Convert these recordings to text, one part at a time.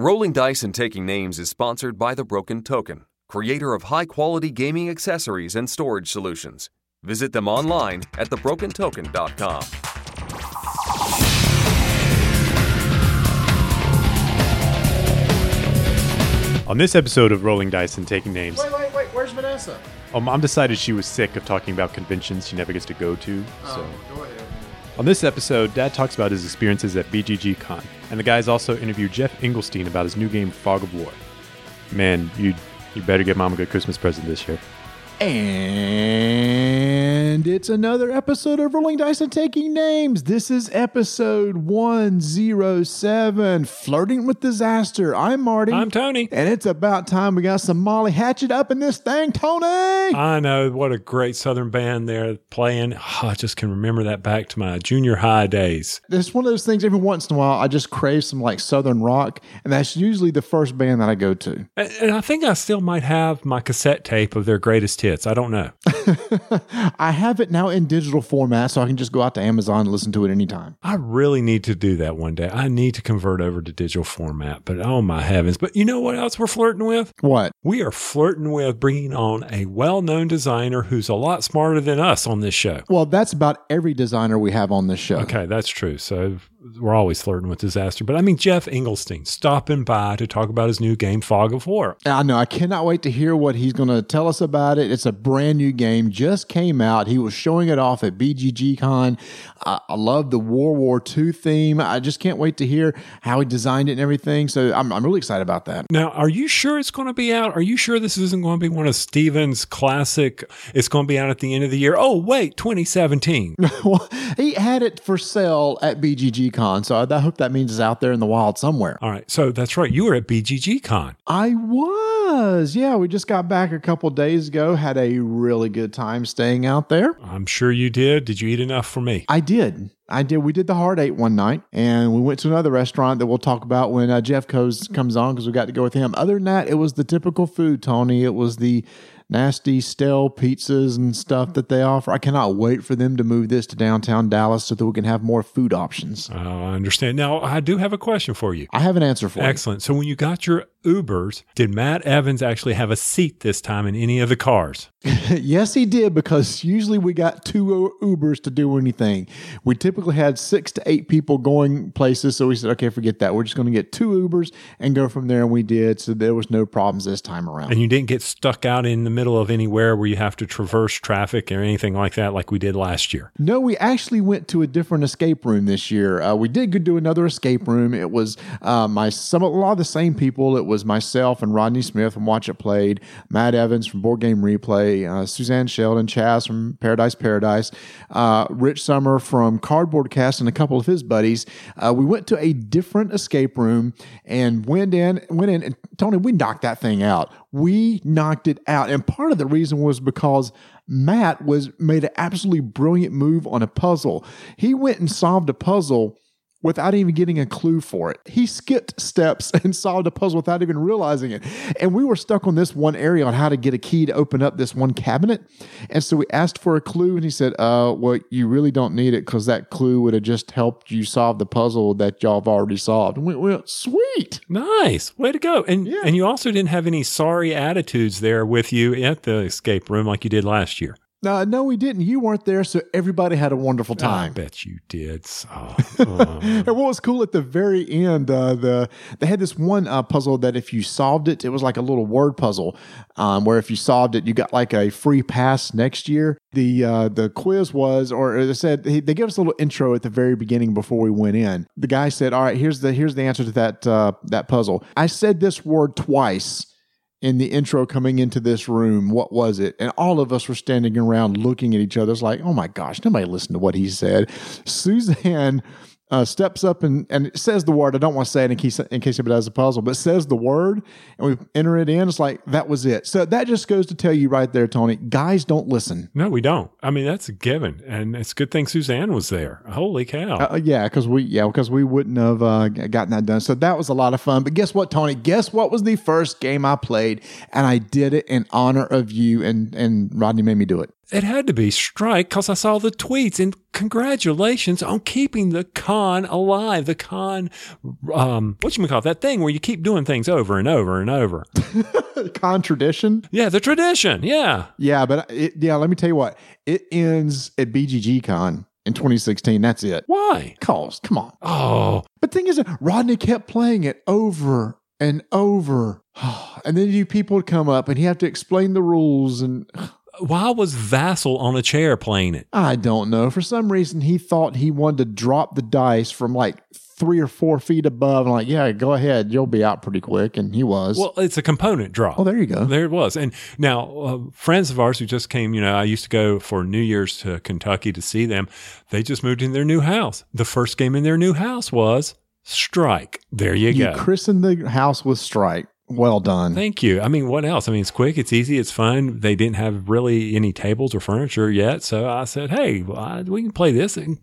Rolling Dice and Taking Names is sponsored by The Broken Token, creator of high quality gaming accessories and storage solutions. Visit them online at thebrokentoken.com. On this episode of Rolling Dice and Taking Names, Wait, wait, wait. Where's Vanessa? Um, oh, Mom decided she was sick of talking about conventions she never gets to go to. Oh, so, Oh, go ahead. On this episode, Dad talks about his experiences at BGG Con, and the guys also interview Geoff Engelstein about his new game Fog of War. Man, you you better get Mom a good Christmas present this year. And it's another episode of Rolling Dice and Taking Names. This is episode 107 Flirting with Disaster. I'm Marty. I'm Tony. and it's about time we got some Molly Hatchet up in this thing, Tony. I know what a great Southern band they're playing. Oh, I just can remember that back to my junior high days. It's one of those things every once in a while I just crave some like Southern rock, and that's usually the first band that I go to. And and I think I still might have my cassette tape of their greatest hits. I don't know. I have it now in digital format, so I can just go out to Amazon and listen to it anytime. I really need to do that one day. I need to convert over to digital format, but oh my heavens. But you know what else we're flirting with? What? We are flirting with bringing on a well known designer who's a lot smarter than us on this show. Well, that's about every designer we have on this show. Okay, that's true. So we're always flirting with disaster. But I mean, Geoff Engelstein stopping by to talk about his new game, Fog of War. I know. I cannot wait to hear what he's going to tell us about it. It's a brand new game, just came out. He was showing it off at BGG Con. I, I love the World War II theme. I just can't wait to hear how he designed it and everything. So I'm, I'm really excited about that. Now, are you sure it's going to be out? Are you sure this isn't going to be one of Steven's classic? It's going to be out at the end of the year. Oh, wait, 2017. well, he had it for sale at BGG Con. So I hope that means it's out there in the wild somewhere. All right. So that's right. You were at BGG Con. I was. Yeah, we just got back a couple days ago. Had a really good time staying out there. I'm sure you did. Did you eat enough for me? I did. I did. We did the hard eight one night, and we went to another restaurant that we'll talk about when uh, Jeff Coes comes on because we got to go with him. Other than that, it was the typical food, Tony. It was the nasty stale pizzas and stuff that they offer. I cannot wait for them to move this to downtown Dallas so that we can have more food options. Oh, I understand. Now, I do have a question for you. I have an answer for you. Excellent. So when you got your Ubers, did Matt Evans actually have a seat this time in any of the cars? yes, he did because usually we got two Ubers to do anything. We typically had six to eight people going places, so we said, okay, forget that. We're just going to get two Ubers and go from there. And we did, so there was no problems this time around. And you didn't get stuck out in the middle of anywhere where you have to traverse traffic or anything like that, like we did last year. No, we actually went to a different escape room this year. Uh, we did go do another escape room. It was uh, my some a lot of the same people. It was myself and Rodney Smith from Watch It Played, Matt Evans from Board Game Replay, uh, Suzanne Sheldon, Chaz from Paradise Paradise, uh, Rich Summer from Cardboard Cast, and a couple of his buddies. Uh, we went to a different escape room and went in. Went in, and Tony, we knocked that thing out. We knocked it out, and part of the reason was because Matt was made an absolutely brilliant move on a puzzle. He went and solved a puzzle without even getting a clue for it. He skipped steps and solved a puzzle without even realizing it. And we were stuck on this one area on how to get a key to open up this one cabinet. And so we asked for a clue and he said, uh, well, you really don't need it because that clue would have just helped you solve the puzzle that y'all have already solved. And we went, sweet. Nice. Way to go. And and you also didn't have any sorry attitudes there with you at the escape room like you did last year. Uh, no, we didn't. You weren't there, so everybody had a wonderful time. I bet you did. So, oh. And what was cool at the very end, uh, the they had this one uh, puzzle that if you solved it, it was like a little word puzzle, um, where if you solved it, you got like a free pass next year. The uh, the quiz was, or they said they gave us a little intro at the very beginning before we went in. The guy said, "All right, here's the here's the answer to that uh, that puzzle." I said this word twice in the intro coming into this room. What was it? And all of us were standing around looking at each other. It's like, oh my gosh, nobody listened to what he said. Suzanne uh, steps up and, and it says the word. I don't want to say it in case, in case anybody has a puzzle, but says the word and we enter it in. It's like, that was it. So that just goes to tell you right there, Tony, guys don't listen. no, we don't. I mean, that's a given. And it's a good thing Suzanne was there. Holy cow. Uh, yeah, because we yeah because we wouldn't have uh, gotten that done. So that was a lot of fun. But guess what, Tony? Guess what was the first game I played, and I did it in honor of you, and and Rodney made me do it. It had to be strike because I saw the tweets and congratulations on keeping the con alive. The con, um, what you call it? that thing where you keep doing things over and over and over. Contradiction. Yeah, the tradition. Yeah. Yeah, but it, yeah, let me tell you what. It ends at BGG Con in 2016. That's it. Why? Cause Come on. Oh, But thing is, Rodney kept playing it over and over. And then you people would come up and he had to explain the rules. And why was Vasel on a chair playing it? I don't know. For some reason, he thought he wanted to drop the dice from like three or four feet above. And like, yeah, go ahead. You'll be out pretty quick. And he was. Well, it's a component draw. oh, there you go. There it was. And now, uh, friends of ours who just came, you know, I used to go for New Year's to Kentucky to see them. They just moved in their new house. The first game in their new house was Strike. There you, You go. christened the house with Strike. Well done. Thank you. I mean, what else? I mean, it's quick, it's easy, it's fun. They didn't have really any tables or furniture yet. So I said, hey, well, I- we can play this and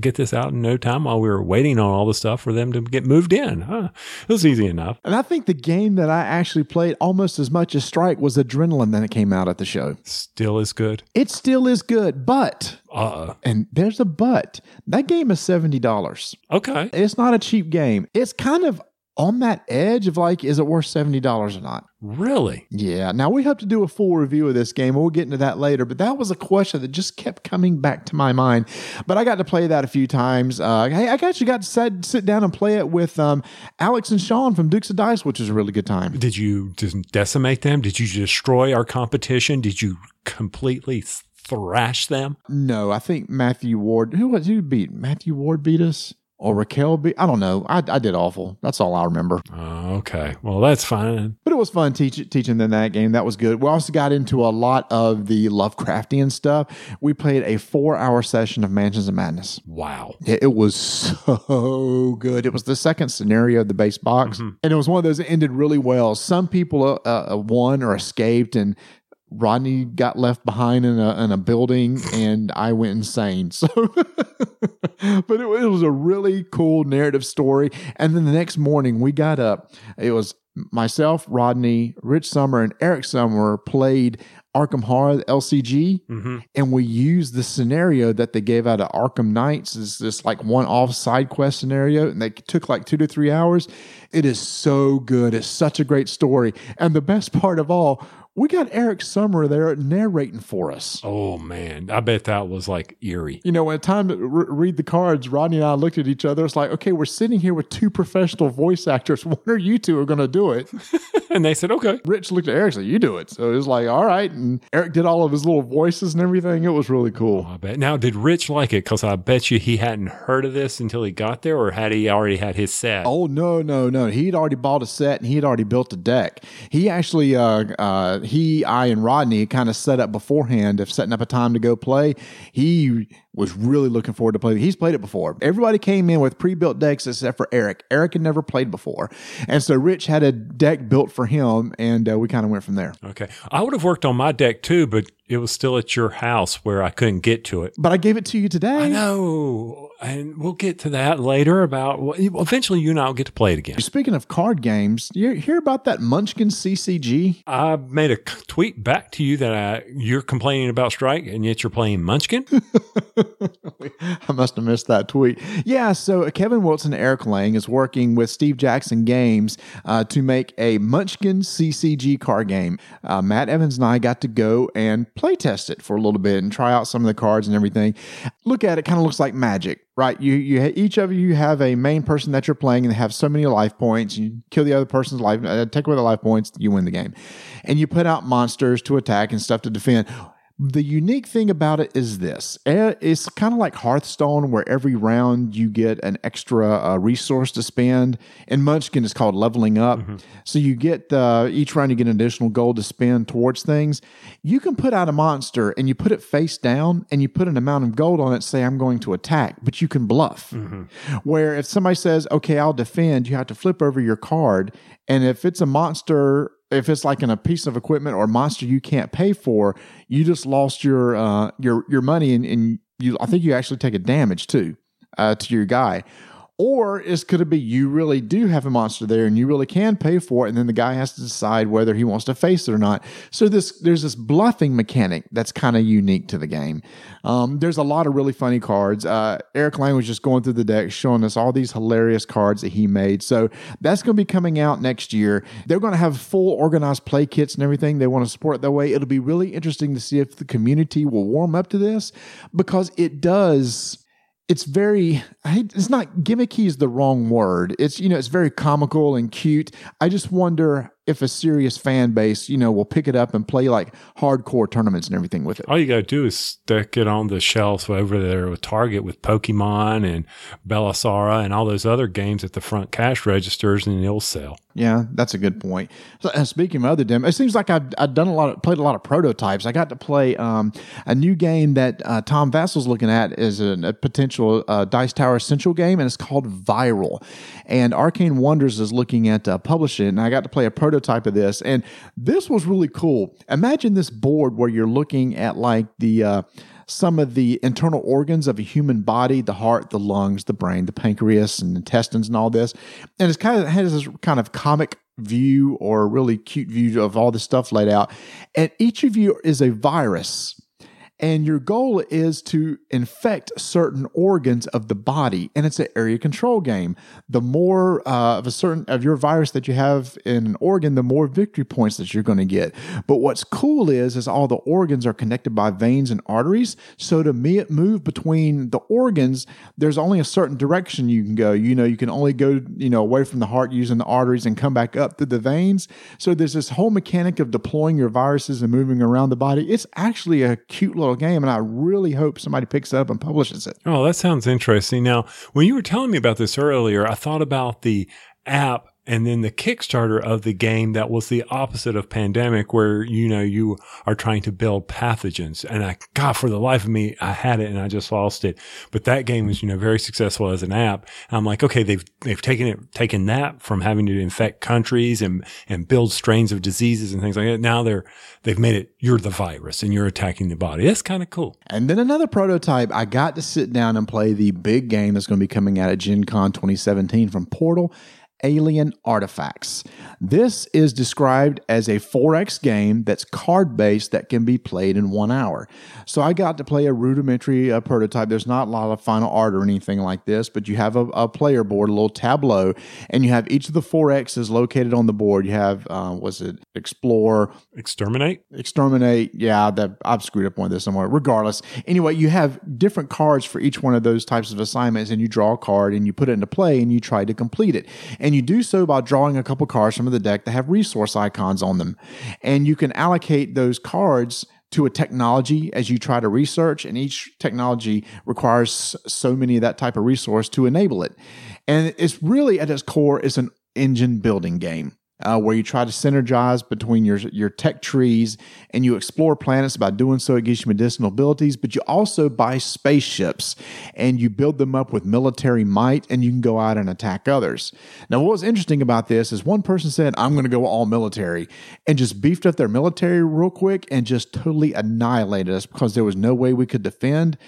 get this out in no time while we were waiting on all the stuff for them to get moved in. Huh. It was easy enough. And I think the game that I actually played almost as much as Strike was Adrenaline that came out at the show. Still is good. It still is good, but, Uh, and there's a but, that game is $70. okay. It's not a cheap game. It's kind of on that edge of like, is it worth $70 or not? Really? Yeah. Now we have to do a full review of this game. We'll get into that later, but that was a question that just kept coming back to my mind. But I got to play that a few times. Uh, hey, I actually got to sit, sit down and play it with um, Alex and Sean from Dukes of Dice, which was a really good time. Did you just decimate them? Did you destroy our competition? Did you completely thrash them? No, I think Matthew Ward. Who was who beat Matthew Ward beat us or Raquel beat? I don't know. I, I did awful. That's all I remember. Oh, okay. Well, that's fine. But it was fun teach, teaching them that game. That was good. We also got into a lot of the Lovecraftian stuff. We played a four hour session of Mansions of Madness. Wow. It, it was so good. It was the second scenario of the base box, and it was one of those that ended really well. Some people uh, uh, won or escaped, and Rodney got left behind in a in a building, and I went insane. So, but it, it was a really cool narrative story. And then the next morning, we got up. It was myself, Rodney, Rich Summer, and Eric Summer played Arkham Horror the LCG hmm and we used the scenario that they gave out of Arkham Knights is this like one off side quest scenario, and they took like two to three hours. It is so good. It's such a great story, and the best part of all, we got Eric Summer there narrating for us. Oh, man. I bet that was like eerie. You know, when time to re- read the cards, Rodney and I looked at each other. It's like, okay, we're sitting here with two professional voice actors. When are you two are going to do it? and they said, okay. Rich looked at Eric, and said, "You do it." So it was like, all right, and Eric did all of his little voices and everything. It was really cool. I bet. Now, did Rich like it? Because I bet you he hadn't heard of this until he got there, or had he already had his set? Oh no, no, no! He'd already bought a set and he'd already built a deck. He actually, uh, uh, he, I, and Rodney kind of set up beforehand of setting up a time to go play. He was really looking forward to playing. He's played it before. Everybody came in with pre-built decks except for Eric. Eric had never played before, and so Rich had a deck built for him, and uh, we kind of went from there. Okay. I would have worked on my deck too, but it was still at your house where I couldn't get to it. But I gave it to you today. I know. And we'll get to that later about well, eventually you and I will get to play it again. Speaking of card games, you hear about that Munchkin CCG? I made a tweet back to you that I, you're complaining about Strike and yet you're playing Munchkin. I must have missed that tweet. Yeah, so Kevin Wilson Eric Lang is working with Steve Jackson Games uh, to make a Munchkin CCG card game. Uh, Matt Evans and I got to go and play test it for a little bit and try out some of the cards and everything. Look at it, kind of looks like magic, right? You, you, each of you have a main person that you're playing and they have so many life points. You kill the other person's life, uh, take away the life points, you win the game, and you put out monsters to attack and stuff to defend. The unique thing about it is this Eh, it's kind of like Hearthstone, where every round you get an extra uh, resource to spend. In Munchkin, it's called leveling up. So you get uh, each round, you get an additional gold to spend towards things. You can put out a monster and you put it face down and you put an amount of gold on it, say, I'm going to attack, but you can bluff. Where if somebody says, okay, I'll defend, you have to flip over your card. And if it's a monster, if it's like in a piece of equipment or monster you can't pay for, you just lost your uh, your your money and, and you. I think you actually take a damage too uh, to your guy. Or is could it be you really do have a monster there and you really can pay for it, and then the guy has to decide whether he wants to face it or not. So this there's this bluffing mechanic that's kind of unique to the game. Um, there's a lot of really funny cards. Uh, Eric Lang was just going through the deck showing us all these hilarious cards that he made. So that's going to be coming out next year. They're going to have full organized play kits and everything. They want to support that way. It'll be really interesting to see if the community will warm up to this because it does it's very it's not gimmicky is the wrong word it's you know it's very comical and cute i just wonder if a serious fan base, you know, will pick it up and play like hardcore tournaments and everything with it. All you got to do is stick it on the shelf over there with Target with Pokemon and Bellasara and all those other games at the front cash registers and it'll sell. Yeah, that's a good point. And speaking of other demos, it seems like I've, I've done a lot of, played a lot of prototypes. I got to play um, a new game that uh, Tom Vasel's looking at as a, a potential uh, Dice Tower Essential game, and it's called Viral. And Arcane Wonders is looking at uh, publishing it, and I got to play a prototype prototype of this, and this was really cool. Imagine this board where you're looking at like the uh, some of the internal organs of a human body the heart the lungs the brain the pancreas and intestines and all this. And it's kind of has this kind of comic view or really cute view of all the stuff laid out. And each of you is a virus and your goal is to infect certain organs of the body and it's an area control game. The more uh, of a certain of your virus that you have in an organ the more victory points that you're going to get. But what's cool is is all the organs are connected by veins and arteries. So to me move between the organs there's only a certain direction you can go. You know you can only go you know away from the heart using the arteries and come back up through the veins. So there's this whole mechanic of deploying your viruses and moving around the body. It's actually a cute little game, and I really hope somebody picks it up and publishes it. Oh, that sounds interesting. Now, when you were telling me about this earlier, I thought about the app and then the Kickstarter of the game that was the opposite of pandemic, where you know you are trying to build pathogens. And I, God, for the life of me, I had it and I just lost it. But that game was you know very successful as an app. And I'm like, okay, they've they've taken it taken that from having to infect countries and and build strains of diseases and things like that. Now they're they've made it you're the virus and you're attacking the body. That's kind of cool. And then another prototype, I got to sit down and play the big game that's going to be coming out at Gen Con 2017 from Portal alien artifacts. This is described as a 4X game that's card based that can be played in one hour. So I got to play a rudimentary uh, prototype. There's not a lot of final art or anything like this, but you have a, a, player board, a little tableau, and you have each of the 4Xs located on the board. You have, uh, was it Explore? Exterminate? Exterminate. Yeah, that I've screwed up on this somewhere. Regardless. Anyway, you have different cards for each one of those types of assignments, and you draw a card and you put it into play and you try to complete it. And and you do so by drawing a couple cards from the deck that have resource icons on them. And you can allocate those cards to a technology as you try to research, and each technology requires so many of that type of resource to enable it. And it's really at its core, it's an engine building game uh, where you try to synergize between your your tech trees and you explore planets. By doing so, it gives you medicinal abilities, but you also buy spaceships and you build them up with military might, and you can go out and attack others. Now, what was interesting about this is one person said, "I'm going to go all military," and just beefed up their military real quick and just totally annihilated us because there was no way we could defend.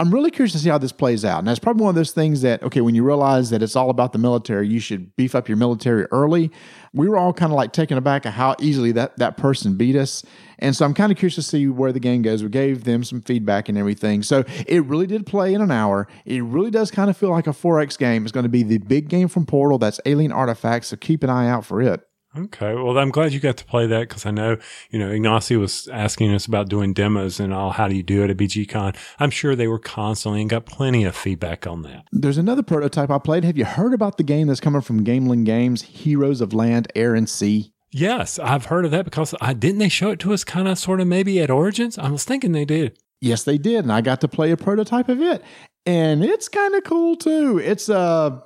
I'm really curious to see how this plays out. And that's probably one of those things that, okay, when you realize that it's all about the military, you should beef up your military early. We were all kind of like taken aback at how easily that, that person beat us. And so I'm kind of curious to see where the game goes. We gave them some feedback and everything. So it really did play in an hour. It really does kind of feel like a 4X game. It's going to be the big game from Portal. That's Alien Artifacts. So keep an eye out for it. Okay. Well, I'm glad you got to play that because I know, you know, Ignacio was asking us about doing demos and all. How do you do it at BGCon? I'm sure they were constantly and got plenty of feedback on that. There's another prototype I played. Have you heard about the game that's coming from Gamelyn Games, Heroes of Land, Air, and Sea? Yes, I've heard of that because I didn't they show it to us kind of sort of maybe at Origins? I was thinking they did. Yes, they did, and I got to play a prototype of it, and it's kind of cool too. It's a uh,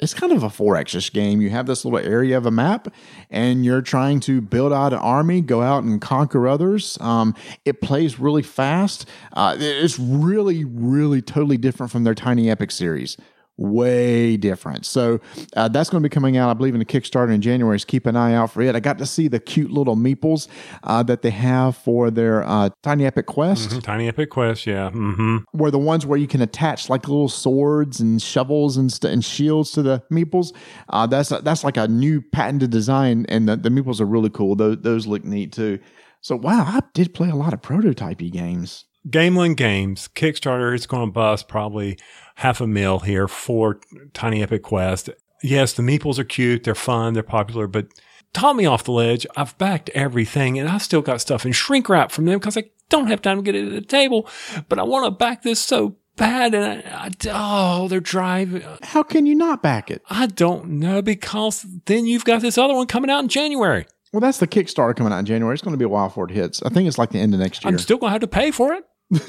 it's kind of a 4X game. You have this little area of a map and you're trying to build out an army, go out and conquer others. Um, it plays really fast. Uh, it's really, really totally different from their Tiny Epic series. Way different. So uh, that's going to be coming out, I believe, in the Kickstarter in January. So keep an eye out for it. I got to see the cute little meeples uh, that they have for their uh, Tiny Epic Quest, Mhm, Tiny Epic Quest, yeah. hmm where the ones where you can attach like little swords and shovels and, st- and shields to the meeples. Uh, that's that's like a new patented design, and the, the meeples are really cool. Those, those look neat too. So wow, I did play a lot of prototypey games. Gamelyn Games Kickstarter is going to bust probably half a mil here for Tiny Epic Quest. Yes, the meeples are cute, they're fun, they're popular, but taught me off the ledge. I've backed everything, and I've still got stuff in shrink wrap from them because I don't have time to get it at the table. But I want to back this so bad, and I, I oh, they're driving. How can you not back it? I don't know because then you've got this other one coming out in January. Well, that's the Kickstarter coming out in January. It's going to be a while before it hits. I think it's like the end of next year. I'm still going to have to pay for it.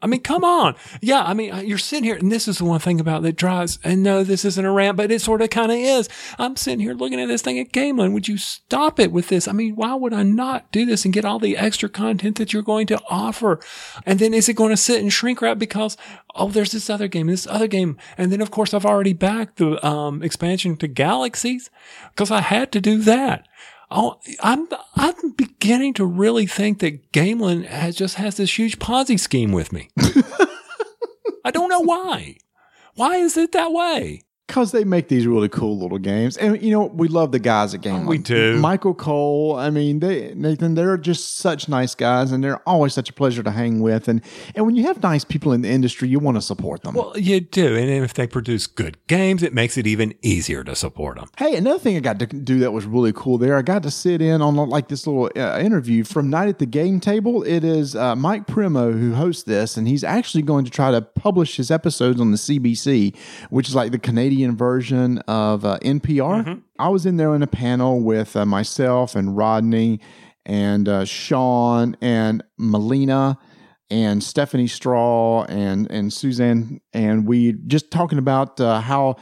I mean, come on. Yeah, I mean, you're sitting here, and this is the one thing about that drives. And no, this isn't a rant, but it sort of kind of is. I'm sitting here looking at this thing at Gamelyn. Would you stop it with this? I mean, why would I not do this and get all the extra content that you're going to offer? And then is it going to sit and shrink wrap because oh, there's this other game, this other game, and then of course I've already backed the um, expansion to Galaxies because I had to do that. Oh, I'm I'm beginning to really think that Gamelyn has just has this huge Ponzi scheme with me. I don't know why. Why is it that way? Because they make these really cool little games, and you know we love the guys at Game. We do. Michael Coe. I mean, they Nathan. They're just such nice guys, and they're always such a pleasure to hang with. And and when you have nice people in the industry, you want to support them. Well, you do, and if they produce good games, it makes it even easier to support them. Hey, another thing I got to do that was really cool there. I got to sit in on like this little uh, interview from Night at the Game Table. It is uh, Mike Primo who hosts this, and he's actually going to try to publish his episodes on the CBC, which is like the Canadian version of uh, NPR. I was in there in a panel with uh, myself and Rodney and uh, Sean and Melina and Stephanie Straw and and Suzanne, and we just talking about uh, how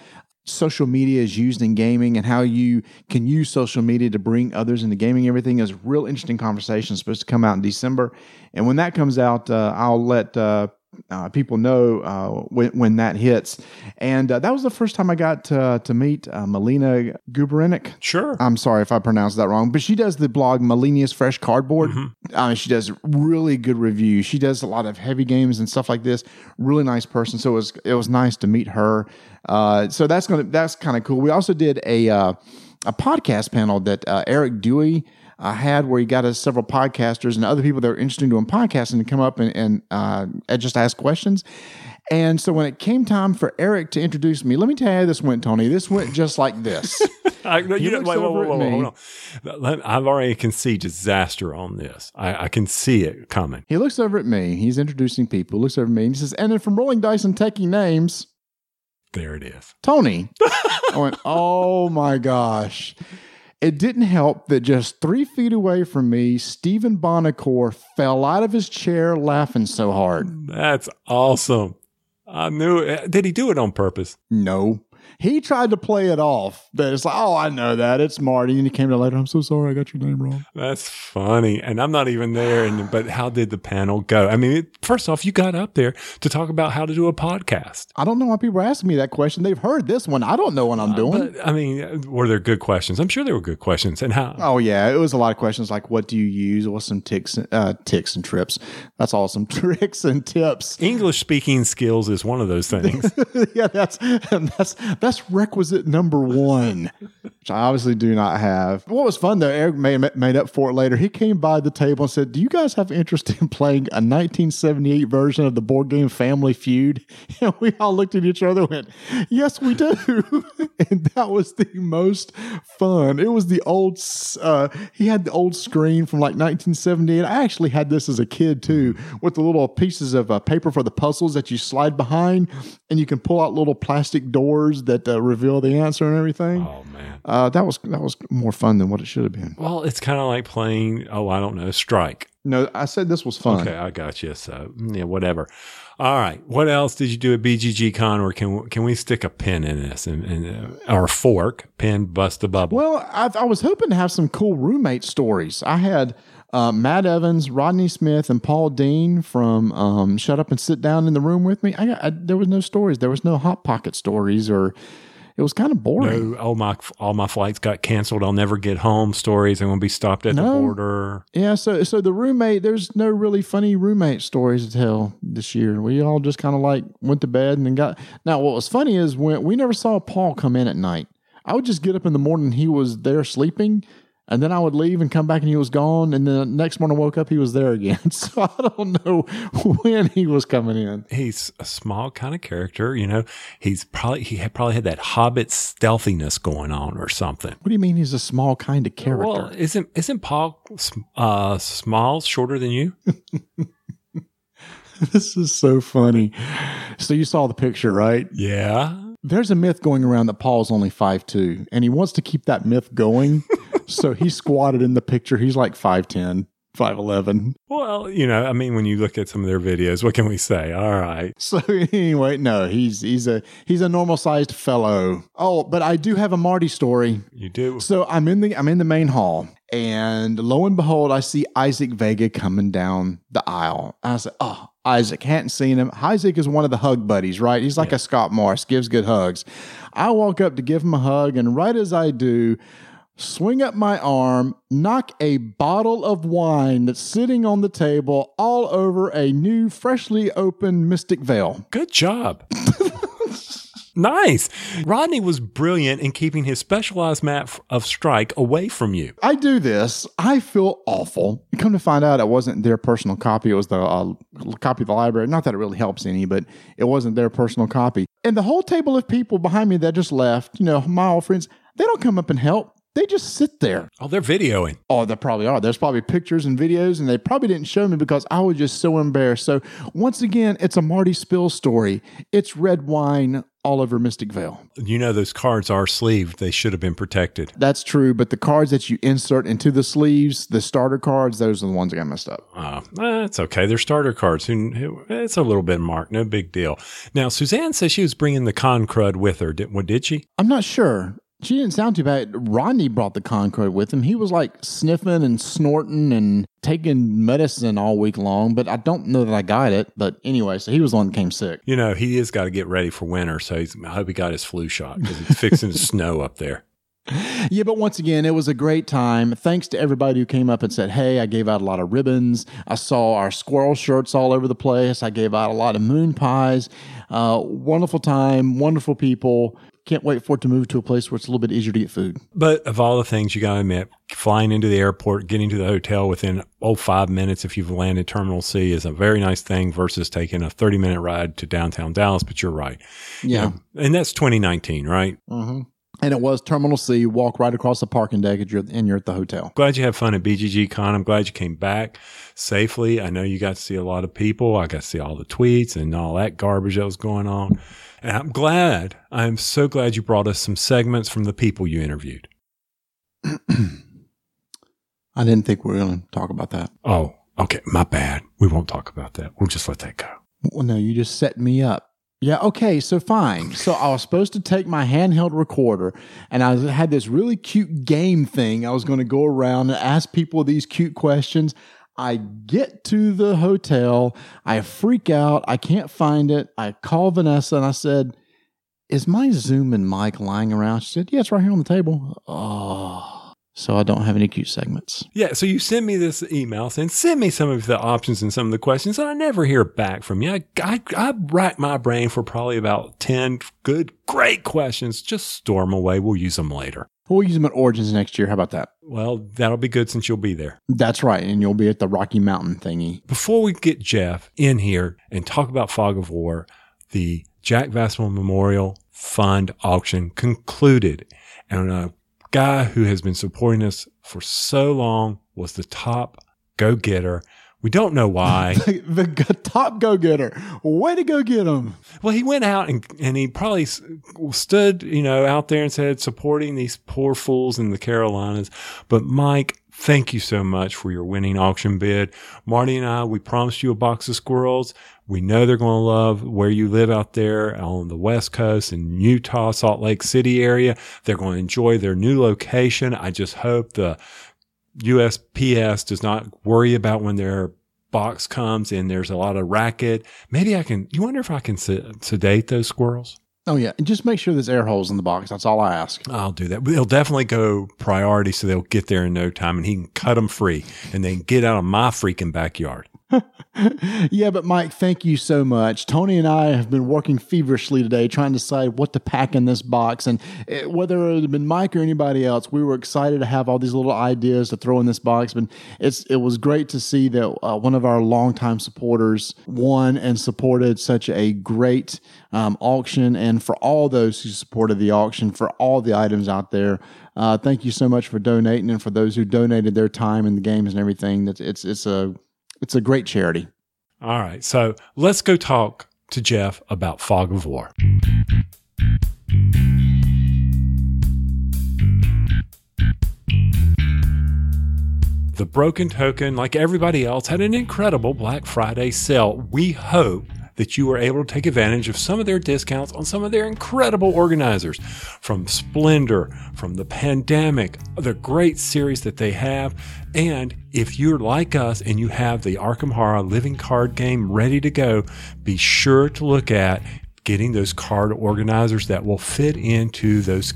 social media is used in gaming and how you can use social media to bring others into gaming. Everything is a real interesting conversation. It's supposed to come out in December, and when that comes out, uh, I'll let. Uh, uh, people know uh, when, when that hits, and uh, that was the first time I got to, to meet uh, Melina Guberinic. Sure. I'm sorry if I pronounced that wrong, but she does the blog Melinia's Fresh Cardboard. Uh, she does really good reviews. She does a lot of heavy games and stuff like this. Really nice person. So it was it was nice to meet her. Uh, so that's gonna that's kind of cool. We also did a uh, a podcast panel that uh, Eric Dewey. Uh, had where he got us several podcasters and other people that were interested in doing podcasting to come up and, and uh, just ask questions. And so when it came time for Eric to introduce me, let me tell you how this went, Tony. This went just like this. I, no, He you know, looks wait, whoa, over whoa, at whoa, me. hold on. Let- I've already can see disaster on this. I, I can see it coming. He looks over at me. He's introducing people. Looks over at me and he says, and then from Rolling Dice and Taking Names, There it is. Tony. I went, oh my gosh. It didn't help that just three feet away from me, Stephen Buonocore fell out of his chair laughing so hard. That's awesome. I knew it. Did he do it on purpose? No. He tried to play it off. That it's like, oh, I know that. It's Marty. And he came to later. I'm so sorry. I got your name wrong. That's funny. And I'm not even there. And but how did the panel go? I mean, it, first off, you got up there to talk about how to do a podcast. I don't know why people are asking me that question. They've heard this one. I don't know what I'm doing. But I mean, were there good questions? I'm sure there were good questions. And how? Oh yeah, it was a lot of questions like, "What do you use? What's some ticks, uh, ticks and trips?" That's awesome. Tricks and tips. English speaking skills is one of those things. yeah, that's that's that's requisite number one, which I obviously do not have. What was fun though, Eric made, made up for it later. He came by the table and said, "Do you guys have interest in playing a 1978 version of the board game Family Feud?" And we all looked at each other and went, "Yes, we do." and that was the most fun. It was the old. Uh, he had the old screen from like 1978. I actually had this as a kid too, with the little pieces of uh, paper for the puzzles that you slide behind, and you can pull out little plastic doors that uh, reveal the answer and everything. oh man. Uh, that was that was more fun than what it should have been. Well, it's kind of like playing. Oh, I don't know, strike. No, I said this was fun. Okay, I got you. So yeah, whatever. All right. What else did you do at BGG Con, or can can we stick a pin in this and, and uh, or a fork pin bust the bubble? Well, I, I was hoping to have some cool roommate stories. I had Uh, Matt Evans, Rodney Smith, and Paul Dean from um, Shut Up and Sit Down in the Room with Me. I, got, I there was no stories. There was no hot pocket stories, or it was kind of boring. No, all my all my flights got canceled. I'll never get home. Stories. I'm going to be stopped at the border. Yeah, so so the roommate, there's no really funny roommate stories to tell this year. We all just kind of like went to bed and then got. Now, what was funny is when we never saw Paul come in at night. I would just get up in the morning, he was there sleeping, and then I would leave and come back and he was gone. And then the next morning I woke up, he was there again. So I don't know when he was coming in. He's a small kind of character. You know, he's probably he had probably had that Hobbit stealthiness going on or something. What do you mean he's a small kind of character? Well, isn't isn't Paul uh, small, shorter than you? this is so funny. So you saw the picture, right? Yeah. There's a myth going around that Paul's only 5'2, and he wants to keep that myth going. so he squatted in the picture. He's like 5'10, 5'11. Well, you know, I mean, when you look at some of their videos, what can we say? All right. So anyway, no, he's he's a he's a normal sized fellow. Oh, but I do have a Marty story. You do. So I'm in the I'm in the main hall, and lo and behold, I see Isaac Vega coming down the aisle. I said, "Oh, Isaac, hadn't seen him. Isaac is one of the hug buddies, right? He's like a Scott Morris, gives good hugs. I walk up to give him a hug, and right as I do, swing up my arm, knock a bottle of wine that's sitting on the table all over a new, freshly opened Mystic Vale. Good job. nice. Rodney was brilliant in keeping his specialized map of strike away from you. I do this. I feel awful. Come to find out, it wasn't their personal copy. It was the uh, copy of the library. Not that it really helps any, but it wasn't their personal copy. And the whole table of people behind me that just left, you know, my old friends, they don't come up and help. They just sit there. Oh, they're videoing. Oh, they probably are. There's probably pictures and videos, and they probably didn't show me because I was just so embarrassed. So, once again, it's a Marty Spill story. It's red wine all over Mystic Vale. You know, those cards are sleeved. They should have been protected. That's true, but the cards that you insert into the sleeves, the starter cards, those are the ones that got messed up. Uh, eh, it's okay. They're starter cards. It's a little bit marked. No big deal. Now, Suzanne says she was bringing the con crud with her. Did, what did she? I'm not sure. She didn't sound too bad. Rodney brought the con crud with him. He was like sniffing and snorting and taking medicine all week long, but I don't know that I got it. But anyway, so he was the one that came sick. You know, he has got to get ready for winter. So he's, I hope he got his flu shot because it's fixing to snow up there. Yeah, but once again, it was a great time. Thanks to everybody who came up and said, Hey, I gave out a lot of ribbons. I saw our squirrel shirts all over the place. I gave out a lot of moon pies. Uh, wonderful time, wonderful people. Can't wait for it to move to a place where it's a little bit easier to get food. But of all the things you got to admit, flying into the airport, getting to the hotel within oh five minutes if you've landed Terminal C is a very nice thing versus taking a thirty minute ride to downtown Dallas. But you're right, Yeah. and that's 2019, right? hmm And it was Terminal C. You walk right across the parking deck and you're, and you're at the hotel. Glad you had fun at BGG Con. I'm glad you came back safely. I know you got to see a lot of people. I got to see all the tweets and all that garbage that was going on. And I'm glad. I'm so glad you brought us some segments from the people you interviewed. I didn't think we were going to talk about that. Oh, okay. My bad. We won't talk about that. We'll just let that go. Well, no, you just set me up. Yeah, okay, so fine. So I was supposed to take my handheld recorder and I had this really cute game thing. I was going to go around and ask people these cute questions. I get to the hotel, I freak out, I can't find it. I call Vanessa and I said, Is my Zoom and mic lying around? She said, Yeah, it's right here on the table. Oh. So I don't have any cute segments. Yeah. So you send me this email saying, send me some of the options and some of the questions. And I never hear back from you. I, I, I rack my brain for probably about 10 good, great questions. Just store them away. We'll use them later. We'll use them at Origins next year. How about that? Well, that'll be good since you'll be there. That's right. And you'll be at the Rocky Mountain thingy. Before we get Jeff in here and talk about Fog of War, the Jack Vasel Memorial Fund auction concluded. And a guy who has been supporting us for so long was the top go getter. We don't know why. the g- top go getter. Way to go get him. well, he went out and, and he probably s- stood, you know, out there and said, supporting these poor fools in the Carolinas. But Mike, thank you so much for your winning auction bid. Marty and I, we promised you a box of squirrels. We know they're going to love where you live out there on the West Coast in Utah, Salt Lake City area. They're going to enjoy their new location. I just hope the USPS does not worry about when their box comes and there's a lot of racket. Maybe I can, you wonder if I can sedate those squirrels? Oh yeah, and just make sure there's air holes in the box. That's all I ask. I'll do that. They'll definitely go priority, so they'll get there in no time, and he can cut them free, and they can get out of my freaking backyard. yeah, but Mike, thank you so much. Tony and I have been working feverishly today trying to decide what to pack in this box. And it, whether it had been Mike or anybody else, we were excited to have all these little ideas to throw in this box. But it's it was great to see that uh, one of our longtime supporters won and supported such a great um, auction. And for all those who supported the auction, for all the items out there, uh, thank you so much for donating. And for those who donated their time in the games and everything, it's, it's, it's a it's a great charity. All right. So let's go talk to Jeff about Fog of War. The Broken Token, like everybody else, had an incredible Black Friday sale. We hope that you are able to take advantage of some of their discounts on some of their incredible organizers from Splendor, from the pandemic, the great series that they have. And if you're like us and you have the Arkham Horror living card game ready to go, be sure to look at getting those card organizers that will fit into those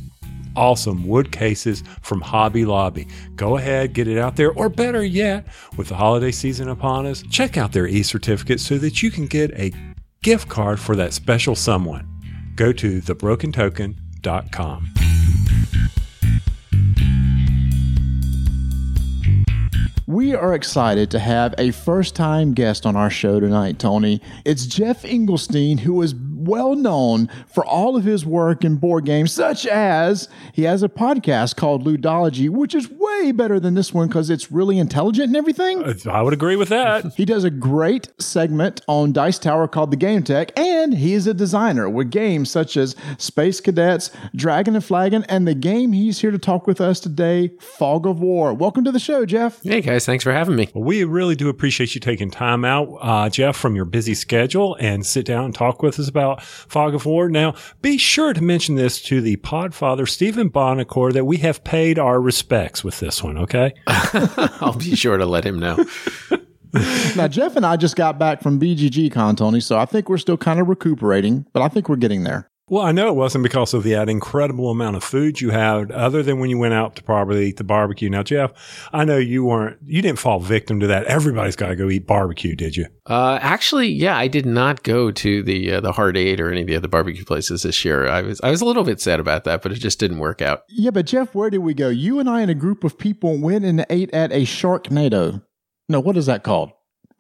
awesome wood cases from Hobby Lobby. Go ahead, get it out there, or better yet, with the holiday season upon us, check out their e certificate so that you can get a gift card for that special someone. Go to thebrokentoken.com. We are excited to have a first time guest on our show tonight, Tony. It's Geoff Engelstein, who is well known for all of his work in board games, such as he has a podcast called Ludology, which is way better than this one because it's really intelligent and everything. I would agree with that. he does a great segment on Dice Tower called The GameTek, and he is a designer with games such as Space Cadets, Dragon and Flagon, and the game he's here to talk with us today, Fog of War. Welcome to the show, Jeff. Hey, guys. Thanks for having me. Well, we really do appreciate you taking time out, uh, Jeff, from your busy schedule and sit down and talk with us about Fog of War. Now, be sure to mention this to the Podfather, Stephen Buonocore, that we have paid our respects with this one, okay? I'll be sure to let him know. now, Jeff and I just got back from BGG Con, Tony, so I think we're still kind of recuperating, but I think we're getting there. Well, I know it wasn't because of the incredible amount of food you had, other than when you went out to probably eat the barbecue. Now, Jeff, I know you weren't, you didn't fall victim to that. Everybody's got to go eat barbecue, did you? Uh, actually, yeah, I did not go to the uh, the Hard Eight or any of the other barbecue places this year. I was I was a little bit sad about that, but it just didn't work out. Yeah, but Jeff, where did we go? You and I and a group of people went and ate at a Sharknado. No, what is that called?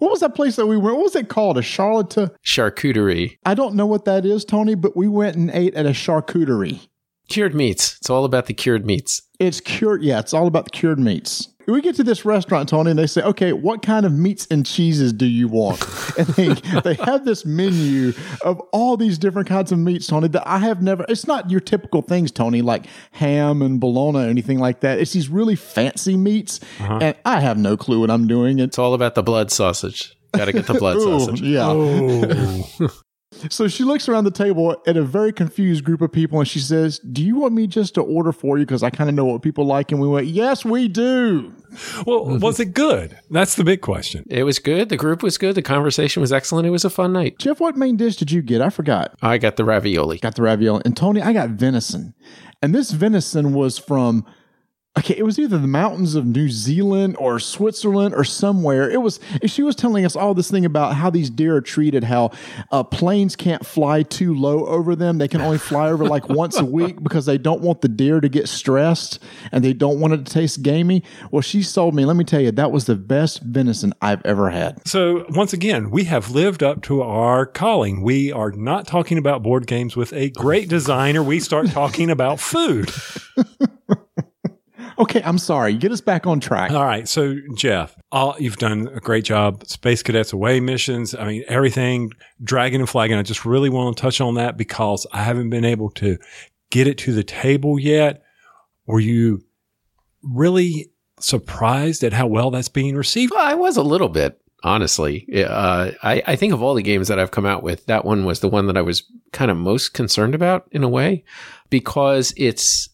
What was that place that we went? What was it called? A Charlotte charcuterie. I don't know what that is, Tony, but we went and ate at a charcuterie. Cured meats. It's all about the cured meats. It's cured. Yeah, it's all about the cured meats we get to this restaurant, Tony, and they say, okay, what kind of meats and cheeses do you want? and they, they have this menu of all these different kinds of meats, Tony, that I have never, it's not your typical things, Tony, like ham and bologna or anything like that. It's these really fancy meats. Uh-huh. And I have no clue what I'm doing. It's all about the blood sausage. Got to get the blood Ooh, sausage. Yeah. Oh. So she looks around the table at a very confused group of people and she says, Do you want me just to order for you? Because I kind of know what people like. And we went, Yes, we do. Well, was it good? That's the big question. It was good. The group was good. The conversation was excellent. It was a fun night. Jeff, what main dish did you get? I forgot. I got the ravioli. Got the ravioli. And Tony, I got venison. And this venison was from okay, it was either the mountains of New Zealand or Switzerland or somewhere. It was, she was telling us all this thing about how these deer are treated, how uh, planes can't fly too low over them. They can only fly over like once a week because they don't want the deer to get stressed and they don't want it to taste gamey. Well, she sold me, let me tell you, that was the best venison I've ever had. So once again, we have lived up to our calling. We are not talking about board games with a great designer. We start talking about food. Okay, I'm sorry. Get us back on track. All right. So, Jeff, all, you've done a great job. Space Cadets away missions. I mean, everything, Dragon and Flagon. I just really want to touch on that because I haven't been able to get it to the table yet. Were you really surprised at how well that's being received? Well, I was a little bit honestly. Uh, I, I, think of all the games that I've come out with, that one was the one that I was kind of most concerned about in a way because it's th-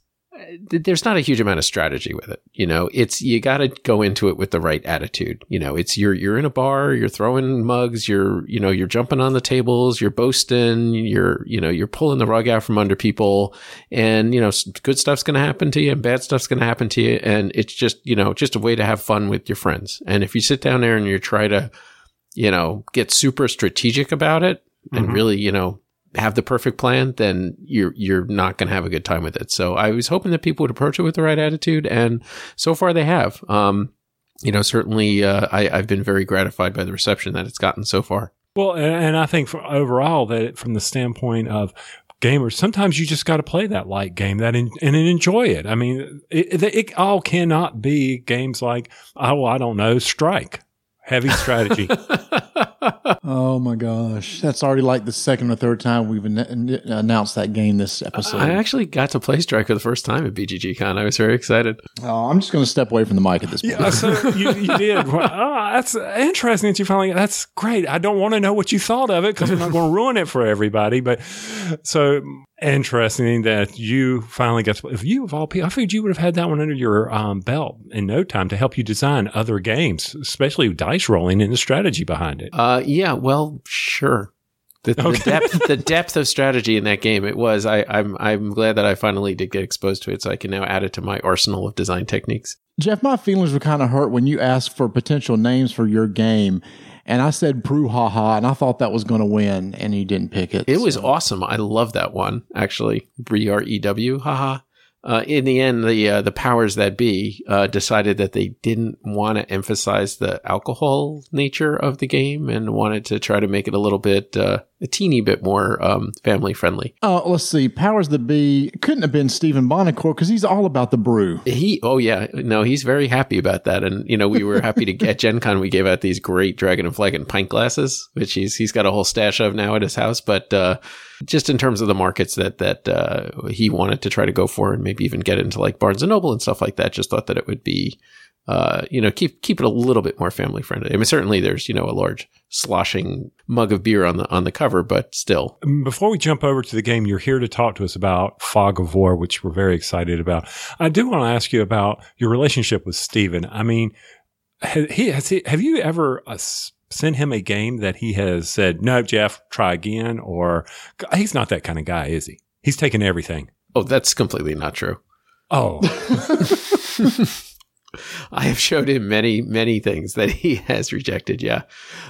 there's not a huge amount of strategy with it. You know, it's you got to go into it with the right attitude. You know, it's you're you're in a bar, you're throwing mugs, you're you know you're jumping on the tables, you're boasting, you're you know you're pulling the rug out from under people, and you know good stuff's going to happen to you, and bad stuff's going to happen to you, and it's just you know just a way to have fun with your friends. And if you sit down there and you try to you know get super strategic about it and Mhm. really you know have the perfect plan, then you're you're not going to have a good time with it. So I was hoping that people would approach it with the right attitude, and so far they have. Um, you know, certainly uh, I, I've been very gratified by the reception that it's gotten so far. Well, and, I think overall that from the standpoint of gamers, sometimes you just got to play that light game that in, and enjoy it. I mean, it, it all cannot be games like oh, I don't know, Strike, heavy strategy. Oh my gosh, that's already like the second or third time we've an- an- announced that game this episode. I actually got to play Striker the first time at BGG Con. I was very excited. oh, I'm just going to step away from the mic at this point. Yeah, so you, you did. Oh, that's interesting that you finally. That's great. I don't want to know what you thought of it because we're not going to ruin it for everybody. But so interesting that you finally got. To, if you of all people, I figured you would have had that one under your um, belt in no time to help you design other games, especially dice rolling and the strategy behind it. Uh, yeah, well, sure. The, the depth, the depth of strategy in that game, it was. I, I'm, I'm glad that I finally did get exposed to it, so I can now add it to my arsenal of design techniques. Jeff, my feelings were kind of hurt when you asked for potential names for your game, and I said Brouhaha, and I thought that was going to win, and you didn't pick it. It was awesome. I love that one actually. B R E W. Haha. Uh, in the end, the uh, the powers that be uh, decided that they didn't want to emphasize the alcohol nature of the game and wanted to try to make it a little bit, uh, a teeny bit more um, family friendly. Uh, let's see. Powers that be couldn't have been Stephen Buonocore because he's all about the brew. He, oh yeah, no, he's very happy about that, and you know, we were happy to get Gen Con. We gave out these great Dragon and Flagon pint glasses, which he's he's got a whole stash of now at his house. But uh, just in terms of the markets that that uh, he wanted to try to go for, and maybe even get into like Barnes and Noble and stuff like that, just thought that it would be. Uh, you know, keep keep it a little bit more family friendly. I mean, certainly there's you know a large sloshing mug of beer on the on the cover, but still, Before we jump over to the game, you're here to talk to us about Fog of War, which we're very excited about. I do want to ask you about your relationship with Stephen. I mean, he, has he, have you ever uh, him a game that he has said, no, Jeff, try again? Or he's not that kind of guy, is he? He's taken everything. oh, that's completely not true. Oh, I have showed him many, many things that he has rejected. Yeah,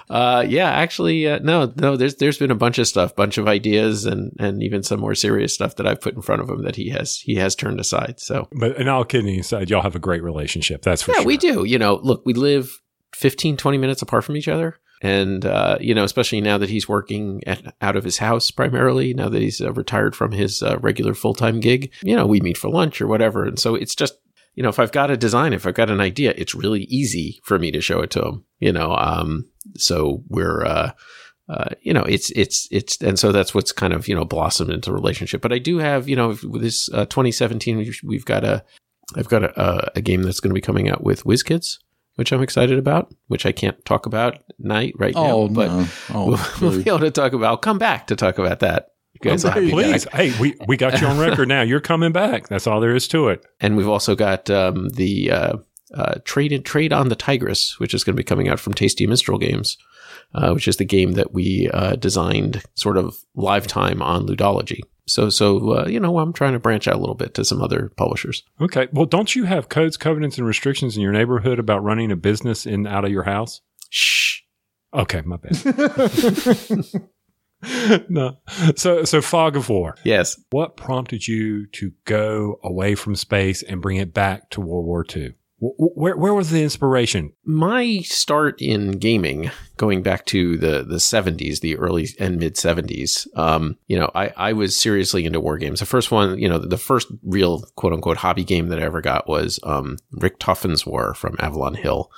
uh, yeah. Actually, uh, no, no. There's there's been a bunch of stuff, bunch of ideas, and and even some more serious stuff that I've put in front of him that he has he has turned aside. So but in all kidding aside, y'all have a great relationship. That's for sure. yeah, sure. we do. You know, look, we live 15, 20 minutes apart from each other. And, uh, you know, especially now that he's working at, out of his house primarily, now that he's uh, retired from his uh, regular full time gig, you know, we meet for lunch or whatever. And so it's just, you know, if I've got a design, if I've got an idea, it's really easy for me to show it to him, you know. Um, so we're, uh, uh, you know, it's it's it's, and so that's what's kind of you know blossomed into relationship. But I do have, you know, with this uh, 2017, we've, we've got a, I've got a, a, a game that's going to be coming out with WizKids, which I'm excited about, which I can't talk about night right now, Oh but no! Oh, we'll, we'll be able to talk about. I'll come back to talk about that. You guys will there you me go. back. Please, hey, we, we got you on record now. You're coming back. That's all there is to it. and we've also got um, the uh, uh, trade in, trade on the Tigris, which is going to be coming out from Tasty Minstrel Games, uh, which is the game that we uh, designed sort of live time on Ludology. So, so uh, you know, I'm trying to branch out a little bit to some other publishers. Okay. Well, don't you have codes, covenants, and restrictions in your neighborhood about running a business in out of your house? Shh. Okay, my bad. no. So, so fog of war. Yes. What prompted you to go away from space and bring it back to World War II? Wh- wh- Where, where was the inspiration? My start in gaming, going back to the the seventies, the early and mid seventies, um, you know, I, I was seriously into war games. The first one, you know, the first real quote unquote hobby game that I ever got was um, Richthofen's War from Avalon Hill,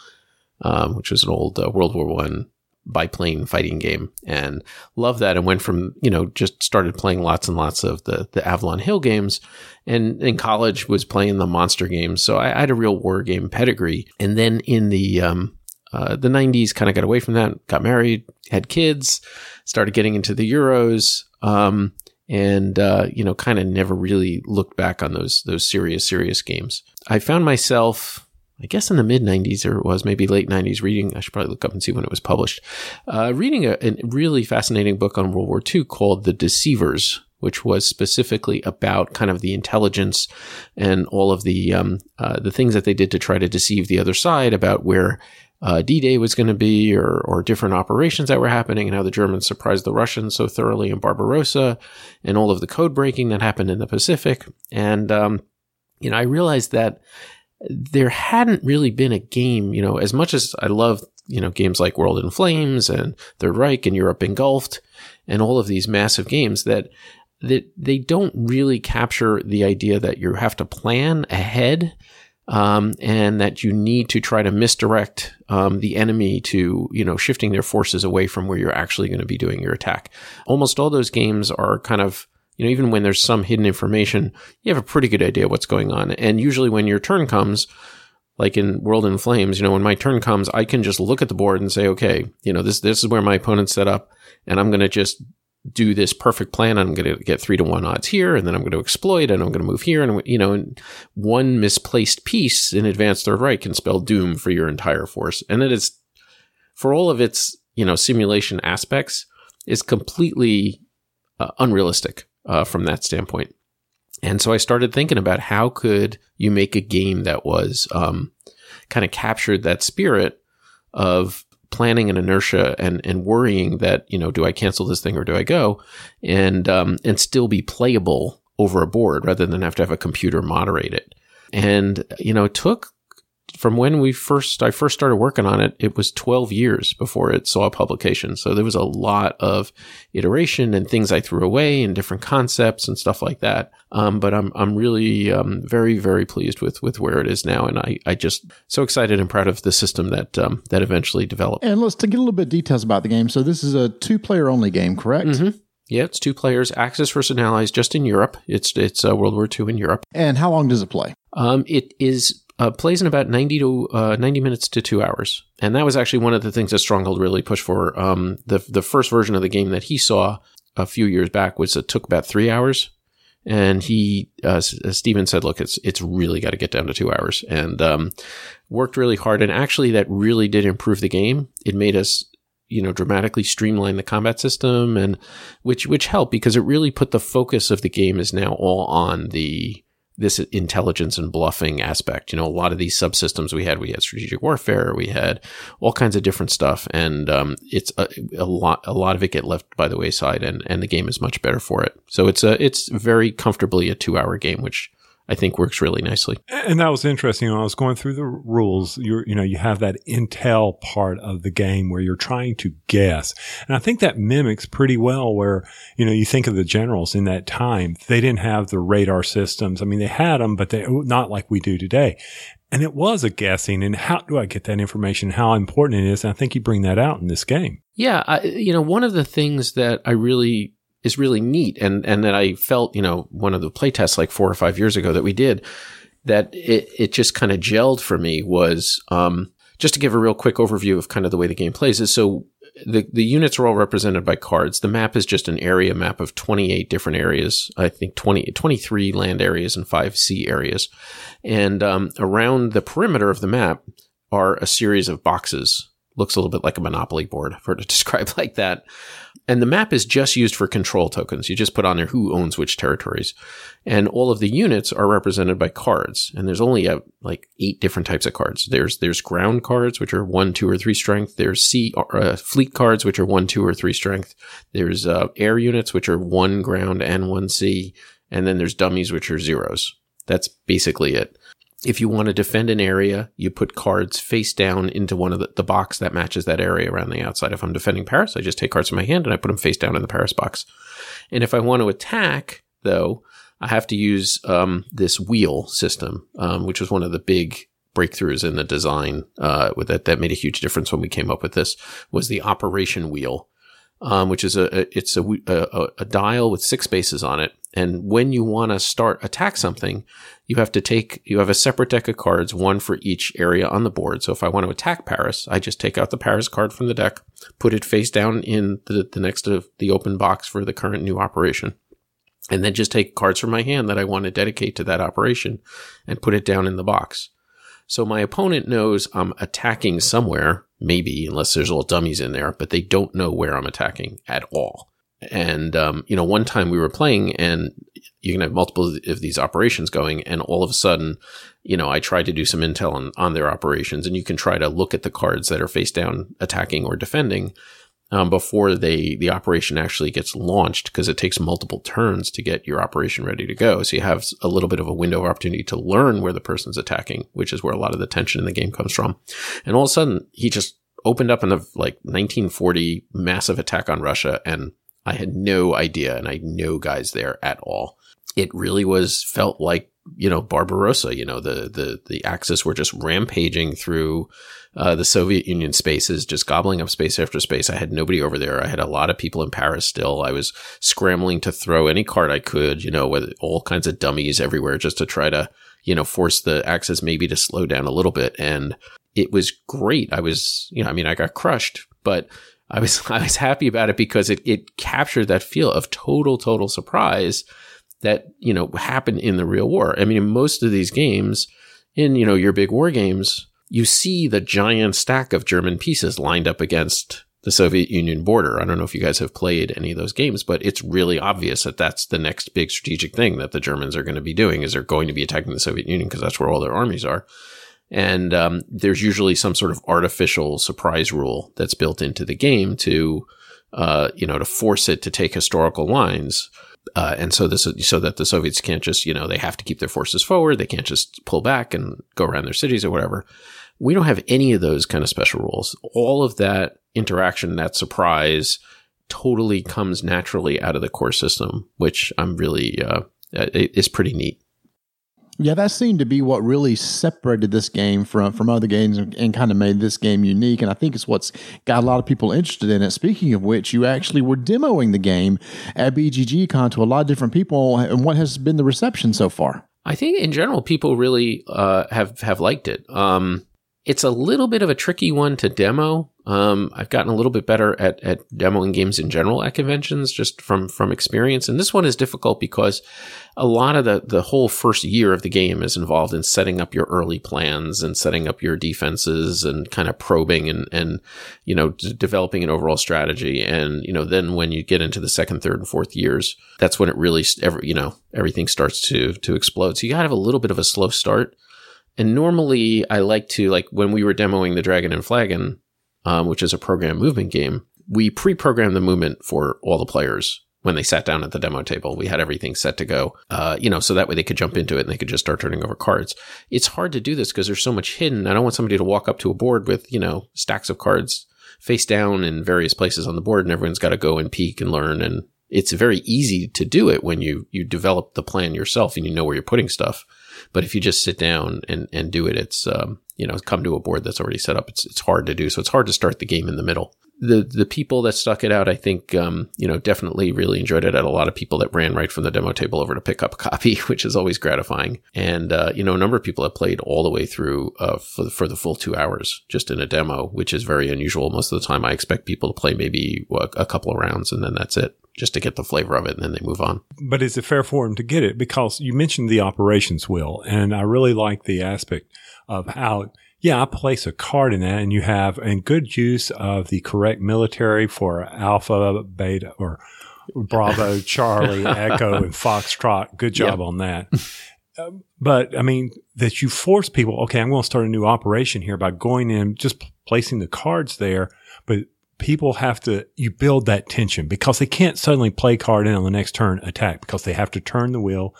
um, which was an old uh, World War One biplane fighting game, and loved that. And went from you know just started playing lots and lots of the the Avalon Hill games, and in college was playing the monster games. So I, I had a real war game pedigree. And then in the um, uh, the '90s, kind of got away from that. Got married, had kids, started getting into the Euros, um, and uh, you know, kind of never really looked back on those those serious serious games. I found myself. I guess in the mid 90s, or it was maybe late 90s, reading, I should probably look up and see when it was published, uh, reading a, a really fascinating book on World War II called The Deceivers, which was specifically about kind of the intelligence and all of the um, uh, the things that they did to try to deceive the other side about where uh, D-Day was going to be, or or different operations that were happening, and how the Germans surprised the Russians so thoroughly in Barbarossa, and all of the code breaking that happened in the Pacific. And um, you know, I realized that there hadn't really been a game. You know, as much as I love you know games like World in Flames and Third Reich and Europe Engulfed, and all of these massive games that that they don't really capture the idea that you have to plan ahead um, and that you need to try to misdirect um, the enemy to you know shifting their forces away from where you're actually going to be doing your attack. Almost all those games are kind of you know even when there's some hidden information, you have a pretty good idea what's going on. And usually when your turn comes, like in World in Flames, you know when my turn comes, I can just look at the board and say, okay, you know this this is where my opponent's set up, and I'm going to just do this perfect plan. I'm going to get three to one odds here, and then I'm going to exploit, and I'm going to move here, and you know, one misplaced piece in Advanced Third Reich can spell doom for your entire force, and it is for all of its you know simulation aspects is completely uh, unrealistic uh, from that standpoint. And so I started thinking about how could you make a game that was um, kind of captured that spirit of planning and inertia and and worrying that you know do I cancel this thing or do I go and um, and still be playable over a board rather than have to have a computer moderate it. And you know, it took from when we first I first started working on it, it was 12 years before it saw publication. So there was a lot of iteration and things I threw away and different concepts and stuff like that. Um, but I'm I'm really um, very very pleased with with where it is now, and I I just so excited and proud of the system that um, that eventually developed. And let's to get a little bit details about the game. So this is a two player only game, correct? Mm-hmm. Yeah, it's two players. Axis versus Allies, just in Europe. It's it's uh, World War II in Europe. And how long does it play? Um, it is uh, plays in about 90 to uh, 90 minutes to two hours. And that was actually one of the things that Stronghold really pushed for. Um, the, the first version of the game that he saw a few years back was it took about three hours. And he, uh, Stephen said, look, it's, it's really got to get down to two hours and, um, worked really hard. And actually that really did improve the game. It made us, you know, dramatically streamline the combat system and which, which helped because it really put the focus of the game is now all on the, this intelligence and bluffing aspect. You know, a lot of these subsystems we had, we had strategic warfare, we had all kinds of different stuff, and um, it's a, a, lot. A lot of it get left by the wayside, and and the game is much better for it. So it's a it's very comfortably a two hour game, which I think works really nicely. And that was interesting. When I was going through the rules, you you know, you have that intel part of the game where you're trying to guess. And I think that mimics pretty well where, you know, you think of the generals in that time, they didn't have the radar systems. I mean, they had them, but they not like we do today. And it was a guessing. And how do I get that information? How important it is. And I think you bring that out in this game. Yeah. I, you know, one of the things that I really is really neat and and that I felt, you know, one of the playtests like 4 or 5 years ago that we did that it it just kind of gelled for me was um, just to give a real quick overview of kind of the way the game plays is so the, the units are all represented by cards. The map is just an area map of 28 different areas. I think 20, 23 land areas and five sea areas. And um, around the perimeter of the map are a series of boxes. Looks a little bit like a Monopoly board for it to describe like that. And the map is just used for control tokens. You just put on there who owns which territories. And all of the units are represented by cards. And there's only a, like eight different types of cards. There's, there's ground cards, which are one, two, or three strength. There's sea, uh, fleet cards, which are one, two, or three strength. There's, uh, air units, which are one ground and one sea. And then there's dummies, which are zeros. That's basically it. If you want to defend an area, you put cards face down into one of the, the, box that matches that area around the outside. If I'm defending Paris, I just take cards in my hand and I put them face down in the Paris box. And if I want to attack, though, I have to use um, this wheel system, um, which was one of the big breakthroughs in the design uh, that that made a huge difference when we came up with this. Was the operation wheel, um, which is a, a it's a, a, a dial with six spaces on it, and when you want to start attack something, you have to take, you have a separate deck of cards, one for each area on the board. So if I want to attack Paris, I just take out the Paris card from the deck, put it face down in the, the next of the open box for the current new operation. and then just take cards from my hand that I want to dedicate to that operation and put it down in the box. So my opponent knows I'm attacking somewhere, maybe, unless there's little dummies in there, but they don't know where I'm attacking at all. And, um, you know, one time we were playing and you can have multiple of these operations going and all of a sudden, you know, I tried to do some intel on, on their operations and you can try to look at the cards that are face down attacking or defending um, before they the operation actually gets launched because it takes multiple turns to get your operation ready to go. So you have a little bit of a window of opportunity to learn where the person's attacking, which is where a lot of the tension in the game comes from. And all of a sudden, he just opened up in a like 1940 massive attack on Russia, and I had no idea, and I had no guys there at all. It really was felt like you know Barbarossa. You know the the the Axis were just rampaging through uh, the Soviet Union spaces, just gobbling up space after space. I had nobody over there. I had a lot of people in Paris still. I was scrambling to throw any card I could, you know, with all kinds of dummies everywhere just to try to, you know, force the Axis maybe to slow down a little bit. And it was great. I was, you know, I mean, I got crushed, but I was, I was happy about it because it, it captured that feel of total, total surprise that, you know, happened in the real war. I mean, in most of these games, in, you know, your big war games, you see the giant stack of German pieces lined up against the Soviet Union border. I don't know if you guys have played any of those games, but it's really obvious that that's the next big strategic thing that the Germans are going to be doing is they're going to be attacking the Soviet Union because that's where all their armies are. And um, there's usually some sort of artificial surprise rule that's built into the game to, uh, you know, to force it to take historical lines. Uh, and so this, so that the Soviets can't just, you know, they have to keep their forces forward. They can't just pull back and go around their cities or whatever. We don't have any of those kind of special rules. All of that interaction, that surprise totally comes naturally out of the core system, which I'm really, uh, is pretty neat. Yeah, that seemed to be what really separated this game from from other games and, and, kind of made this game unique. And I think it's what's got a lot of people interested in it. Speaking of which, you actually were demoing the game at BGG Con to a lot of different people. And what has been the reception so far? I think in general, people really uh, have have liked it. Um, it's a little bit of a tricky one to demo. Um, I've gotten a little bit better at, at demoing games in general at conventions, just from from experience. And this one is difficult because a lot of the the whole first year of the game is involved in setting up your early plans and setting up your defenses and kind of probing and and you know d- developing an overall strategy. And you know then when you get into the second, third, and fourth years, that's when it really every you know everything starts to to explode. So you got to have a little bit of a slow start. And normally I like to, like when we were demoing the Dragon and Flagon, um, which is a program movement game, we pre-programmed the movement for all the players when they sat down at the demo table. We had everything set to go, uh, you know, so that way they could jump into it and they could just start turning over cards. It's hard to do this because there's so much hidden. I don't want somebody to walk up to a board with, you know, stacks of cards face down in various places on the board and everyone's got to go and peek and learn. And it's very easy to do it when you, you develop the plan yourself and you know where you're putting stuff. But if you just sit down and, and do it, it's, um, you know, come to a board that's already set up. It's, it's hard to do. So it's hard to start the game in the middle. The, the people that stuck it out, I think, um, you know, definitely really enjoyed it. At a lot of people that ran right from the demo table over to pick up a copy, which is always gratifying. And, uh, you know, a number of people have played all the way through, uh, for the, for the full two hours just in a demo, which is very unusual. Most of the time I expect people to play maybe a couple of rounds and then that's it just to get the flavor of it and then they move on. But is it fair for them to get it? Because you mentioned the operations wheel, and I really like the aspect of how, yeah, I place a card in that and you have a good use of the correct military for alpha, beta, or Bravo, Charlie, Echo, and Foxtrot. Good job yep. on that. Um, but I mean, that you force people, okay, I'm going to start a new operation here by going in, just placing the cards there, but people have to, you build that tension because they can't suddenly play card in on the next turn attack because they have to turn the wheel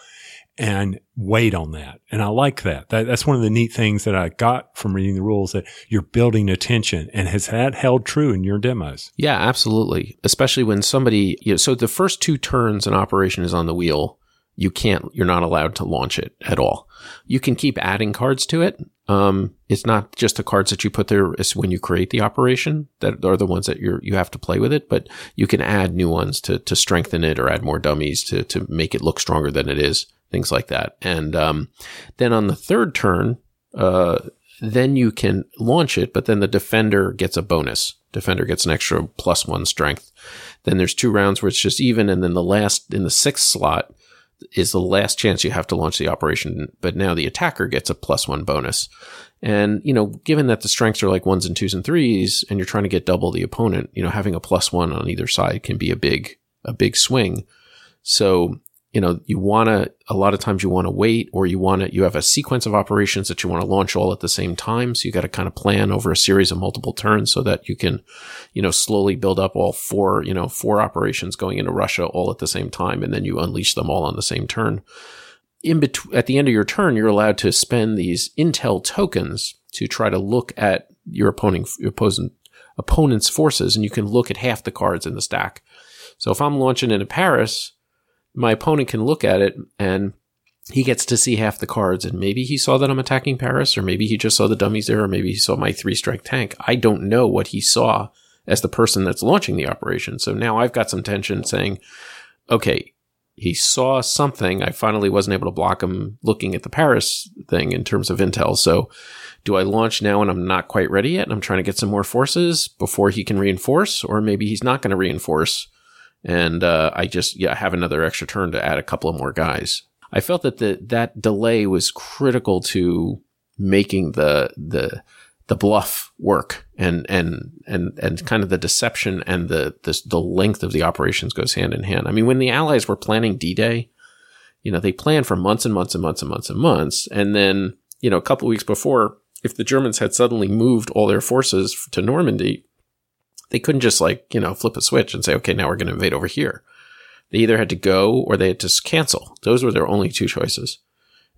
and wait on that. And I like that. that. That's one of the neat things that I got from reading the rules that you're building attention and has that held true in your demos? Yeah, absolutely. Especially when somebody, you know, so the first two turns an operation is on the wheel you can't, you're not allowed to launch it at all. You can keep adding cards to it. Um, it's not just the cards that you put there when you create the operation that are the ones that you you have to play with it, but you can add new ones to, to strengthen it or add more dummies to, to make it look stronger than it is, things like that. And, um, then on the third turn, uh, then you can launch it, but then the defender gets a bonus defender gets an extra plus one strength. Then there's two rounds where it's just even, and then the last in the sixth slot is the last chance you have to launch the operation. But now the attacker gets a plus one bonus. And, you know, given that the strengths are like ones and twos and threes, and you're trying to get double the opponent, you know, having a plus one on either side can be a big, a big swing. So you know, you want to, a lot of times you want to wait or you want to, you have a sequence of operations that you want to launch all at the same time. So you got to kind of plan over a series of multiple turns so that you can, you know, slowly build up all four, you know, four operations going into Russia all at the same time. And then you unleash them all on the same turn. In between, at the end of your turn, you're allowed to spend these intel tokens to try to look at your opponent, your opposing, opponent's forces. And you can look at half the cards in the stack. So if I'm launching into Paris, my opponent can look at it and he gets to see half the cards and maybe he saw that I'm attacking Paris or maybe he just saw the dummies there or maybe he saw my three strike tank. I don't know what he saw as the person that's launching the operation. So now I've got some tension saying, okay, he saw something. I finally wasn't able to block him looking at the Paris thing in terms of intel. So do I launch now and I'm not quite ready yet and I'm trying to get some more forces before he can reinforce or maybe he's not going to reinforce and uh, I just yeah have another extra turn to add a couple of more guys. I felt that the that delay was critical to making the the the bluff work and and and and kind of the deception and the the, the length of the operations goes hand in hand. I mean, when the Allies were planning D-Day, you know, they planned for months and months and months and months and months, and then you know, a couple weeks before, if the Germans had suddenly moved all their forces to Normandy, they couldn't just like, you know, flip a switch and say, okay, now we're going to invade over here. They either had to go or they had to cancel. Those were their only two choices.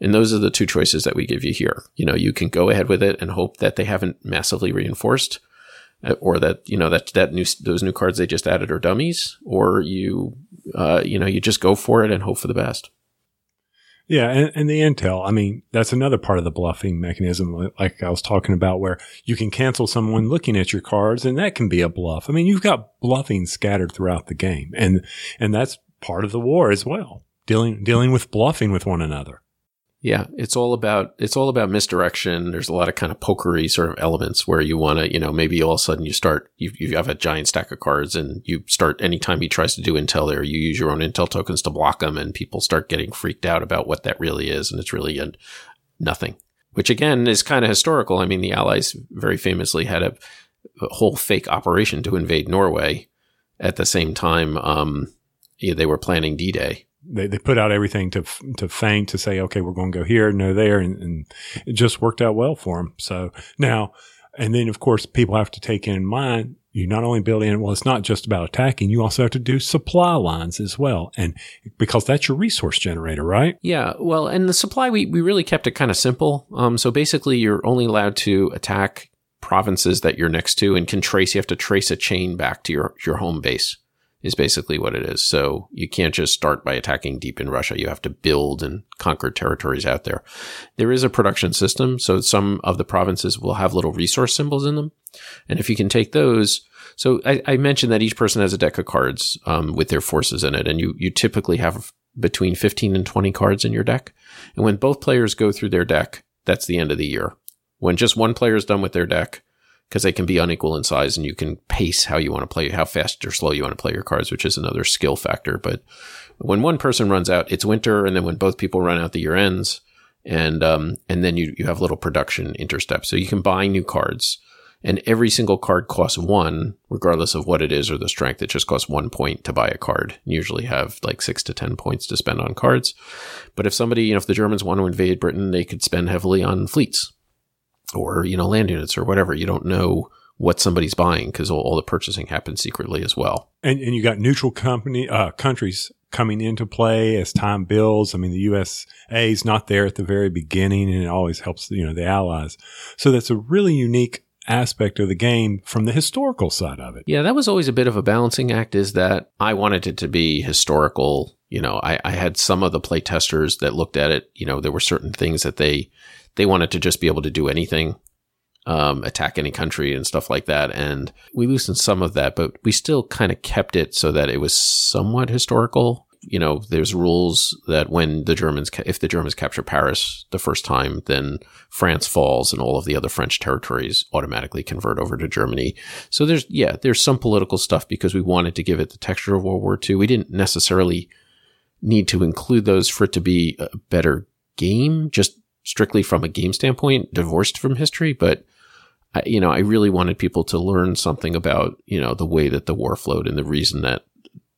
And those are the two choices that we give you here. You know, you can go ahead with it and hope that they haven't massively reinforced uh, or that, you know, that, that new, those new cards they just added are dummies or you, uh, you know, you just go for it and hope for the best. Yeah, and, and the intel, I mean, that's another part of the bluffing mechanism, like I was talking about, where you can cancel someone looking at your cards, and that can be a bluff. I mean, you've got bluffing scattered throughout the game, and and that's part of the war as well, dealing dealing with bluffing with one another. Yeah, it's all about it's all about misdirection. There's a lot of kind of pokery sort of elements where you want to, you know, maybe all of a sudden you start you, you have a giant stack of cards and you start anytime he tries to do intel there, you use your own intel tokens to block him, and people start getting freaked out about what that really is, and it's really a, nothing. Which again is kind of historical. I mean, the Allies very famously had a, a whole fake operation to invade Norway at the same time. Um, they were planning D-Day they, they put out everything to to feint to say, okay, we're going to go here, no there, and, and it just worked out well for them. So now, and then of course, people have to take in mind you not only build in, well, it's not just about attacking. You also have to do supply lines as well. And because that's your resource generator, right? Yeah. Well, and the supply, we, we really kept it kind of simple. Um, so basically you're only allowed to attack provinces that you're next to and can trace, you have to trace a chain back to your, your home base is basically what it is. So you can't just start by attacking deep in Russia. You have to build and conquer territories out there. There is a production system. So some of the provinces will have little resource symbols in them. And if you can take those, so I, I mentioned that each person has a deck of cards um, with their forces in it. And you, you typically have between 15 and 20 cards in your deck. And when both players go through their deck, that's the end of the year. When just one player is done with their deck, because they can be unequal in size and you can pace how you want to play, how fast or slow you want to play your cards, which is another skill factor. But when one person runs out, it's winter. And then when both people run out, the year ends. And, um, and then you, you have little production interstep. So you can buy new cards and every single card costs one, regardless of what it is or the strength. It just costs one point to buy a card. You usually have like six to 10 points to spend on cards. But if somebody, you know, if the Germans want to invade Britain, they could spend heavily on fleets or, you know, land units or whatever. You don't know what somebody's buying because all, all, the purchasing happens secretly as well. And, and you got neutral company, uh, countries coming into play as time builds. I mean, the USA is not there at the very beginning and it always helps, you know, the allies. So that's a really unique aspect of the game from the historical side of it. Yeah, that was always a bit of a balancing act is that I wanted it to be historical. You know, I, I had some of the play testers that looked at it, you know, there were certain things that they they wanted to just be able to do anything, um, attack any country and stuff like that. And we loosened some of that, but we still kind of kept it so that it was somewhat historical. you know, there's rules that when the Germans, ca- if the Germans capture Paris the first time, then France falls and all of the other French territories automatically convert over to Germany. So there's, yeah, there's some political stuff because we wanted to give it the texture of World War II. We didn't necessarily need to include those for it to be a better game, just strictly from a game standpoint, divorced from history. But I, you know, I really wanted people to learn something about, you know, the way that the war flowed and the reason that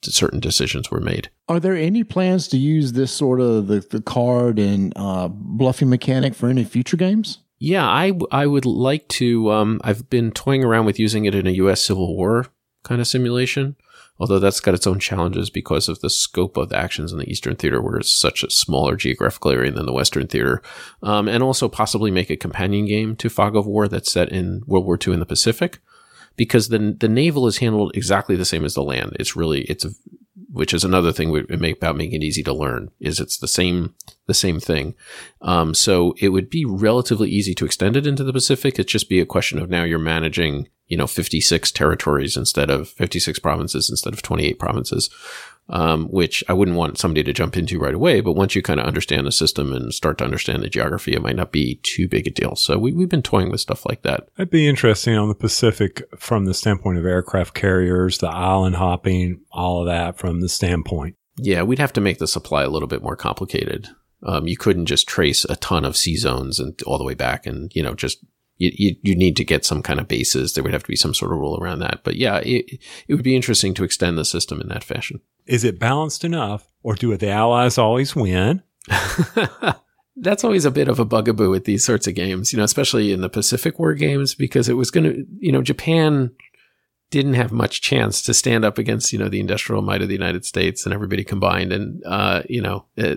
certain decisions were made. Are there any plans to use this sort of the, the card and uh, bluffing mechanic for any future games? Yeah, I, I would like to. Um, I've been toying around with using it in a U.S. Civil War kind of simulation although that's got its own challenges because of the scope of the actions in the Eastern Theater, where it's such a smaller geographical area than the Western Theater, um, and also possibly make a companion game to Fog of War that's set in World War II in the Pacific, because the the naval is handled exactly the same as the land. It's really it's a which is another thing we make about making it easy to learn is it's the same the same thing. Um, so it would be relatively easy to extend it into the Pacific. It'd just be a question of now you're managing you know 56 territories instead of 56 provinces instead of 28 provinces um, which I wouldn't want somebody to jump into right away. But once you kind of understand the system and start to understand the geography, it might not be too big a deal. So we, we've been toying with stuff like that. It'd be interesting on the Pacific from the standpoint of aircraft carriers, the island hopping, all of that from the standpoint. Yeah, we'd have to make the supply a little bit more complicated. Um, you couldn't just trace a ton of sea zones and all the way back and, you know, just you, you, you, need to get some kind of bases. There would have to be some sort of rule around that. But yeah, it, it would be interesting to extend the system in that fashion. Is it balanced enough or do the allies always win? That's always a bit of a bugaboo with these sorts of games, you know, especially in the Pacific War games, because it was going to, you know, Japan didn't have much chance to stand up against, you know, the industrial might of the United States and everybody combined. And, uh, you know, a,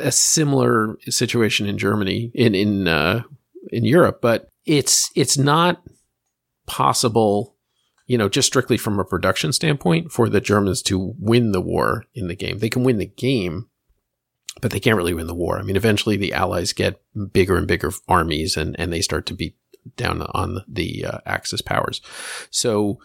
a similar situation in Germany, in, in, uh, in Europe, but it's it's not possible, you know, just strictly from a production standpoint for the Germans to win the war in the game. They can win the game, but they can't really win the war. I mean, eventually the Allies get bigger and bigger armies and, and they start to beat down on the uh, Axis powers. So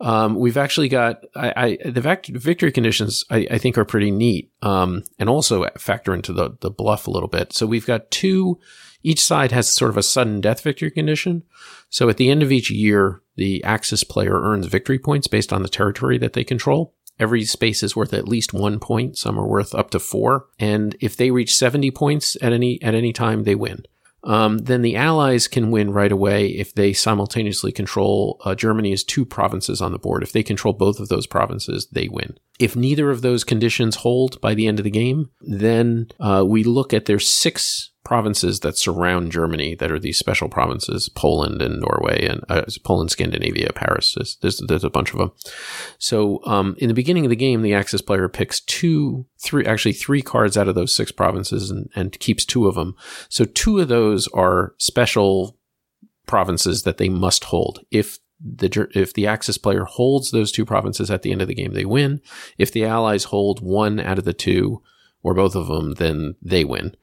um, we've actually got I, I, the victory conditions I, I, think are pretty neat um, and also factor into the the bluff a little bit. So we've got two each side has sort of a sudden death victory condition. So at the end of each year, the Axis player earns victory points based on the territory that they control. Every space is worth at least one point. Some are worth up to four. And if they reach 70 points at any, at any time, they win. Um, then the Allies can win right away if they simultaneously control uh, two provinces on the board. If they control both of those provinces, they win. If neither of those conditions hold by the end of the game, then uh, we look at their six provinces that surround Germany that are these special provinces, Poland and Norway and uh, Poland, Scandinavia, Paris. There's, there's, there's, a bunch of them. So, um, in the beginning of the game, the Axis player picks two, three, actually three cards out of those six provinces and, and keeps two of them. So two of those are special provinces that they must hold. If the if the Axis player holds those two provinces at the end of the game, they win. If the Allies hold one out of the two or both of them, then they win.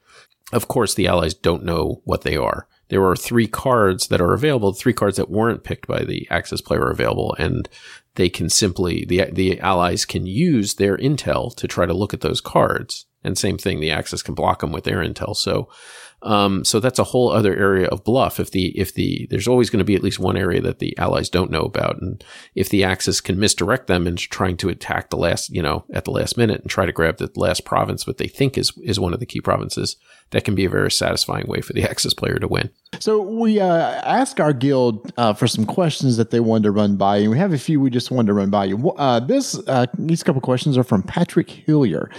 Of course, the allies don't know what they are. There are three cards that are available, three cards that weren't picked by the Axis player are available, and they can simply, the, the allies can use their intel to try to look at those cards. And same thing, the Axis can block them with their intel. So um, so that's a whole other area of bluff. If the if the there's always going to be at least one area that the allies don't know about, and if the Axis can misdirect them into trying to attack the last you know at the last minute and try to grab the last province, what they think is is one of the key provinces, that can be a very satisfying way for the Axis player to win. So we uh, our guild uh, for some questions that they wanted to run by you. We have a few we just wanted to run by you. Uh, this uh, these couple questions are from Patrick Hillier.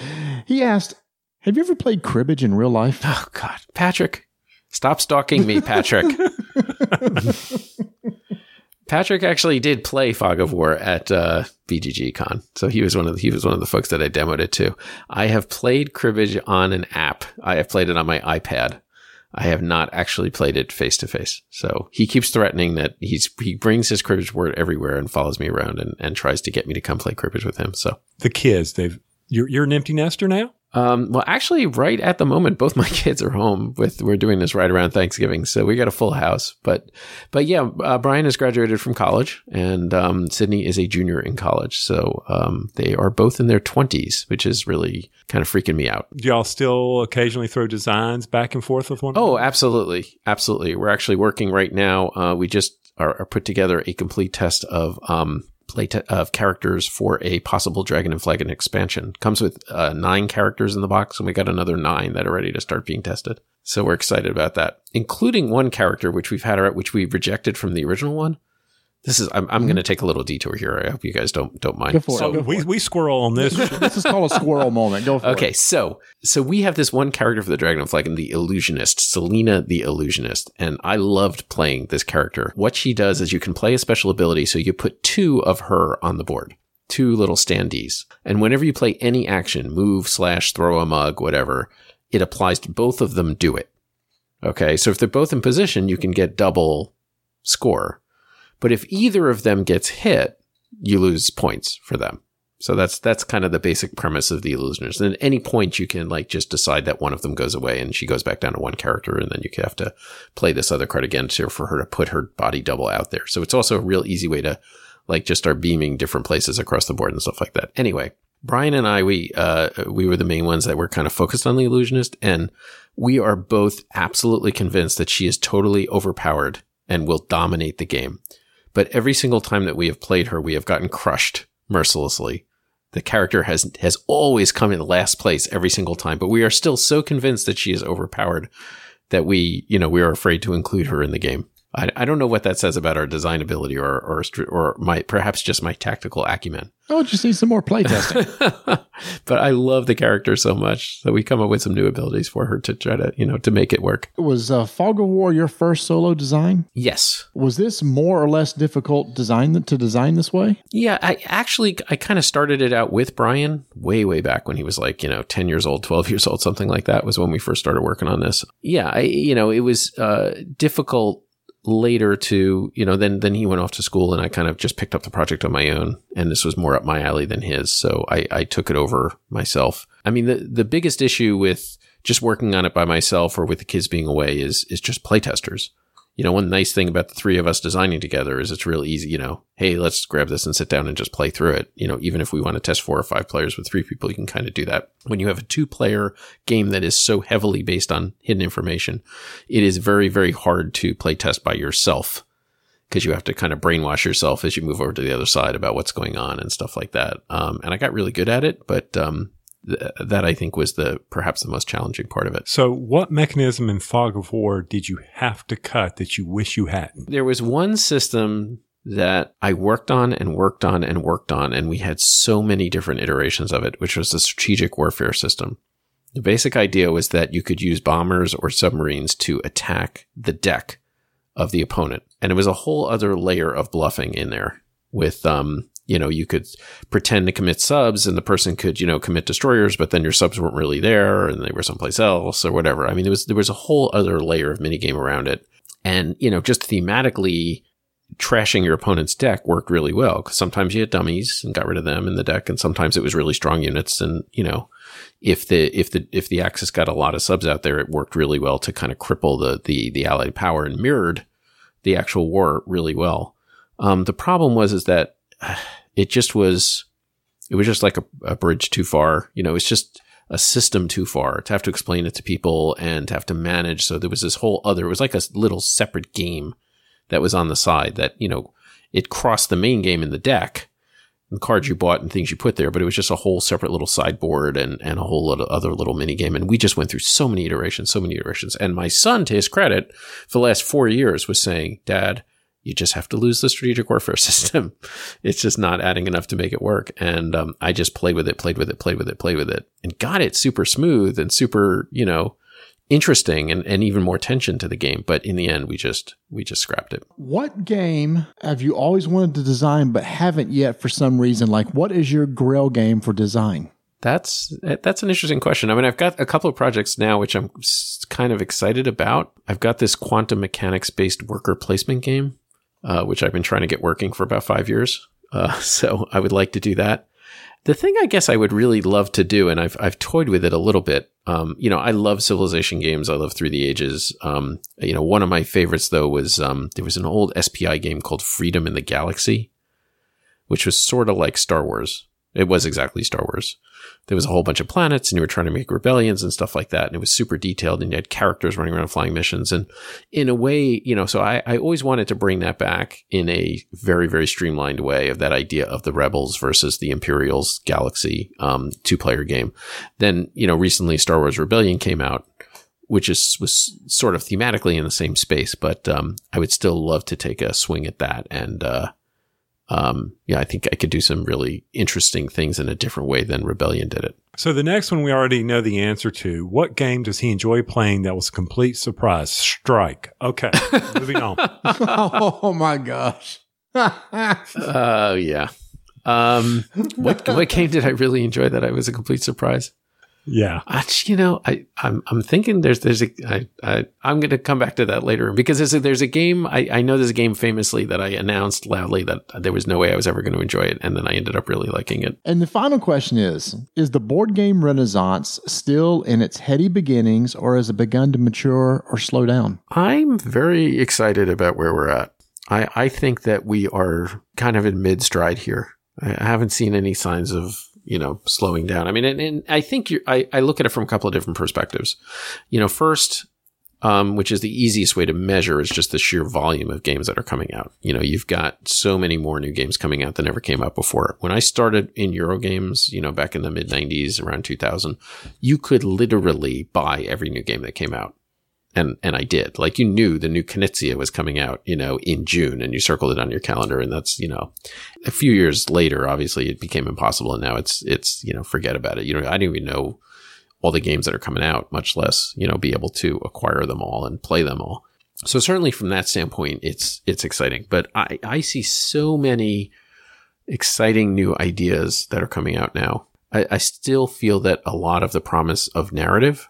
He asked, have you ever played cribbage in real life? Oh God, Patrick, stop stalking me, Patrick. Patrick actually did play Fog of War at uh, BGG Con, so he was one of the, he was one of the folks that I demoed it to. I have played cribbage on an app. I have played it on my iPad. I have not actually played it face to face. So he keeps threatening that he's he brings his cribbage board everywhere and follows me around and, and tries to get me to come play cribbage with him. So the kids, they've you're you're an empty nester now. Um, well, actually, right at the moment, both my kids are home. With we're doing this right around Thanksgiving, so we got a full house. But, but yeah, uh, Brian has graduated from college, and um, Sydney is a junior in college. So um, they are both in their twenties, which is really kind of freaking me out. Do y'all still occasionally throw designs back and forth with one? Oh, absolutely, absolutely. We're actually working right now. Uh, we just are, are put together a complete test of um, play of characters for a possible Dragon and Flagon expansion. Comes with uh, nine characters in the box, and we got another nine that are ready to start being tested. So we're excited about that, including one character which we've had, which we rejected from the original one. This is I'm, I'm mm-hmm. going to take a little detour here. I hope you guys don't don't mind. Go for it. So Go for we, it. we squirrel on this. This is called a squirrel moment. Go for Okay, it. so so we have this one character for the Dragon of Flagon, the Illusionist, Selena the Illusionist, and I loved playing this character. What she does is you can play a special ability, so you put two of her on the board, two little standees, and whenever you play any action, move slash throw a mug, whatever, it applies to both of them. Do it. Okay, so if they're both in position, you can get double score, but if either of them gets hit, you lose points for them. So that's that's kind of the basic premise of the illusionist. And at any point, you can like just decide that one of them goes away, and she goes back down to one character, and then you have to play this other card again to, for her to put her body double out there. So it's also a real easy way to like just start beaming different places across the board and stuff like that. Anyway, Brian and I, we uh, we were the main ones that were kind of focused on the illusionist, and we are both absolutely convinced that she is totally overpowered and will dominate the game. But every single time that we have played her, we have gotten crushed mercilessly. The character has has always come in last place every single time, but we are still so convinced that she is overpowered that we, you know, we are afraid to include her in the game. I, I don't know what that says about our design ability or or or my perhaps just my tactical acumen. Oh, just need some more playtesting. but I love the character so much that we come up with some new abilities for her to try to, you know, to make it work. Was uh, Fog of War your first solo design? Yes. Was this more or less difficult design to design this way? Yeah, I actually I kind of started it out with Brian way way back when he was like, you know, 10 years old, 12 years old, something like that was when we first started working on this. Yeah, I you know, it was uh difficult later to, you know, then then he went off to school and I kind of just picked up the project on my own. And this was more up my alley than his, so I I took it over myself. I mean, the the biggest issue with just working on it by myself or with the kids being away is is just playtesters you know, one nice thing about the three of us designing together is it's real easy, you know, hey, let's grab this and sit down and just play through it. You know, even if we want to test four or five players with three people, you can kind of do that. When you have a two player game that is so heavily based on hidden information, it is very, very hard to play test by yourself because you have to kind of brainwash yourself as you move over to the other side about what's going on and stuff like that. Um, and I got really good at it, but, um, th- that I think was the perhaps the most challenging part of it. so, what mechanism in Fog of War did you have to cut that you wish you hadn't? there was one system that I worked on and worked on and worked on, and we had so many different iterations of it, which was the strategic warfare system. The basic idea was that you could use bombers or submarines to attack the deck of the opponent. And it was a whole other layer of bluffing in there with, um, you know, you could pretend to commit subs and the person could, you know, commit destroyers, but then your subs weren't really there and they were someplace else or whatever. I mean, there was, there was a whole other layer of minigame around it. And, you know, just thematically, trashing your opponent's deck worked really well because sometimes you had dummies and got rid of them in the deck, and sometimes it was really strong units. And you know, if the if the if the Axis got a lot of subs out there, it worked really well to kind of cripple the the the Allied power and mirrored the actual war really well. Um, the problem was is that it just was it was just like a, a bridge too far. You know, it's just a system too far to have to explain it to people and to have to manage. So there was this whole other. It was like a little separate game that was on the side that, you know, it crossed the main game in the deck, the cards you bought and things you put there, but it was just a whole separate little sideboard and, and a whole lot of other little mini game. And we just went through so many iterations, so many iterations. And my son, to his credit, for the last four years was saying, Dad, you just have to lose the strategic warfare system. it's just not adding enough to make it work. And um, I just played with it, played with it, played with it, played with it, and got it super smooth and super, you know, interesting and, and even more tension to the game. But in the end, we just we just scrapped it. What game have you always wanted to design but haven't yet for some reason? Like, what is your grail game for design? That's that's an interesting question. I mean, I've got a couple of projects now which I'm kind of excited about. I've got this quantum mechanics based worker placement game, uh, which I've been trying to get working for about five years. Uh, so I would like to do that. The thing I guess I would really love to do, and I've I've toyed with it a little bit. Um, you know, I love Civilization games. I love Through the Ages. Um, you know, one of my favorites though was um, there was an old SPI game called Freedom in the Galaxy, which was sort of like Star Wars. It was exactly Star Wars. There was a whole bunch of planets and you were trying to make rebellions and stuff like that. And it was super detailed and you had characters running around flying missions. And in a way, you know, so I, I always wanted to bring that back in a very, very streamlined way of that idea of the rebels versus the Imperials galaxy, um, two player game. Then, you know, recently Star Wars Rebellion came out which is was sort of thematically in the same space, but um, I would still love to take a swing at that and uh, um, yeah, I think I could do some really interesting things in a different way than Rebellion did it. So the next one we already know the answer to. What game does he enjoy playing that was a complete surprise? Strike. Okay, moving on. oh my gosh. uh, yeah. Um, what what game did I really enjoy that I was a complete surprise? Yeah. I, you know, I, I'm, I'm thinking there's, there's a, I, I, I'm going to come back to that later because there's a, there's a game, I, I know there's a game famously that I announced loudly that there was no way I was ever going to enjoy it. And then I ended up really liking it. And the final question is Is the board game renaissance still in its heady beginnings or has it begun to mature or slow down? I'm very excited about where we're at. I, I think that we are kind of in mid stride here. I haven't seen any signs of you know, slowing down. I mean, and, and I think I, I look at it from a couple of different perspectives. You know, first, um, which is the easiest way to measure is just the sheer volume of games that are coming out. You know, you've got so many more new games coming out than ever came out before. When I started in Euro games, you know, back in the mid 90s, around 2000, you could literally buy every new game that came out and and I did. Like you knew the new Knizia was coming out, you know, in June, and you circled it on your calendar, and that's you know, a few years later, obviously it became impossible, and now it's it's you know, forget about it. You know, I didn't even know all the games that are coming out, much less you know, be able to acquire them all and play them all. So certainly from that standpoint, it's it's exciting. But I I see so many exciting new ideas that are coming out now. I, I still feel that a lot of the promise of narrative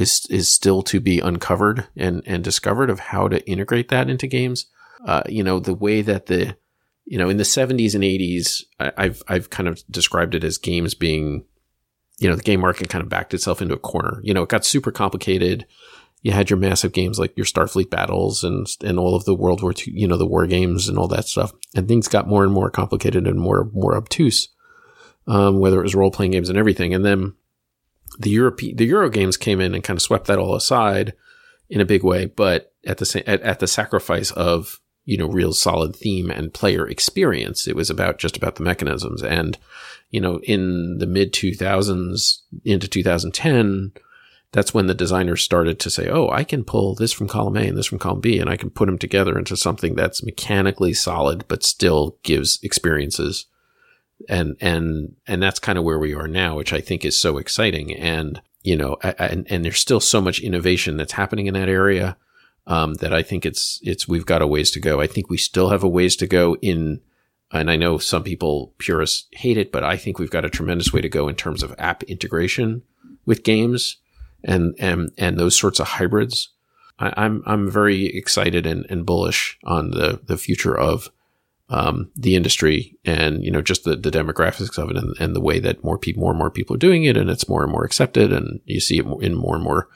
is is still to be uncovered and and discovered of how to integrate that into games. Uh, you know, the way that the you know in the 70s and 80s, I've I've kind of described it as games being, you know, the game market kind of backed itself into a corner. You know, it got super complicated. You had your massive games like your Starfleet battles and and all of the World War II, you know, the war games and all that stuff. And things got more and more complicated and more more obtuse. Um, whether it was role playing games and everything, and then the Europe the Euro games came in and kind of swept that all aside in a big way, but at the at, at the sacrifice of you know real solid theme and player experience. It was about just about the mechanisms, and you know in the mid two thousands into 2010. That's when the designers started to say, "Oh, I can pull this from column A and this from column B, and I can put them together into something that's mechanically solid, but still gives experiences and and and that's kind of where we are now, which I think is so exciting. And you know, and and there's still so much innovation that's happening in that area um, that I think it's it's we've got a ways to go. I think we still have a ways to go in. And I know some people purists hate it, but I think we've got a tremendous way to go in terms of app integration with games and and and those sorts of hybrids. I, I'm I'm very excited and, and bullish on the the future of um, the industry and you know just the, the demographics of it and, and the way that more people more and more people are doing it and it's more and more accepted and you see it in more and more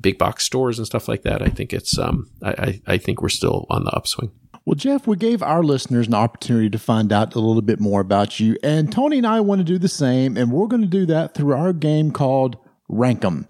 big box stores and stuff like that i think it's um i i think we're still on the upswing well, Geoff, we gave our listeners an opportunity to find out a little bit more about you, and Tony and I want to do the same, and we're going to do that through our game called Rank 'em.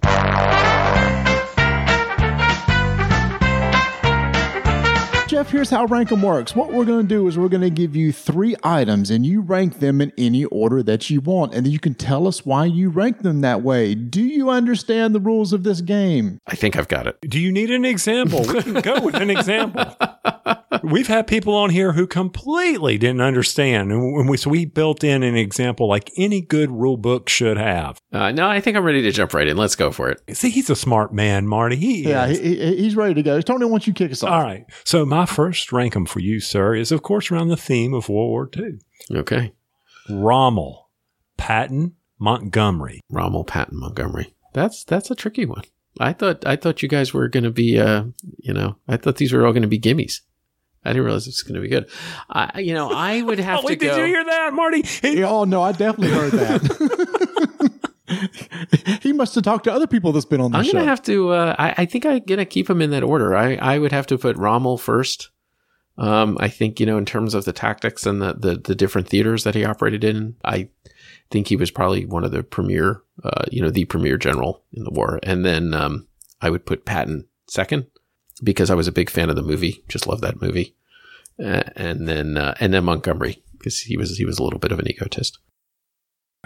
Geoff, here's how rank 'em works. What we're going to do is we're going to give you three items and you rank them in any order that you want. And then you can tell us why you rank them that way. Do you understand the rules of this game? I think I've got it. Do you need an example? We can go with an example. We've had people on here who completely didn't understand. And we, so we built in an example like any good rule book should have. Uh, no, I think I'm ready to jump right in. Let's go for it. See, he's a smart man, Marty. He yeah, is. he, he's ready to go. Tony, why don't you kick us off? All right. So my first rank 'em for you, sir, is of course around the theme of World War II. Okay. Rommel, Patton, Montgomery. Rommel, Patton, Montgomery. That's that's a tricky one. I thought I thought you guys were going to be, uh, you know, I thought these were all going to be gimmies. I didn't realize it was going to be good. I, you know, I would have Oh, to wait, go. did you hear that, Marty? Oh no, I definitely heard that. he must have talked to other people that's been on the show. I'm gonna have to. Uh, I, I think I'm gonna keep him in that order. I, I would have to put Rommel first. Um, I think you know in terms of the tactics and the, the the different theaters that he operated in. I think he was probably one of the premier, uh, you know, the premier general in the war. And then um, I would put Patton second because I was a big fan of the movie. Just love that movie. Uh, and then uh, and then Montgomery because he was he was a little bit of an egotist,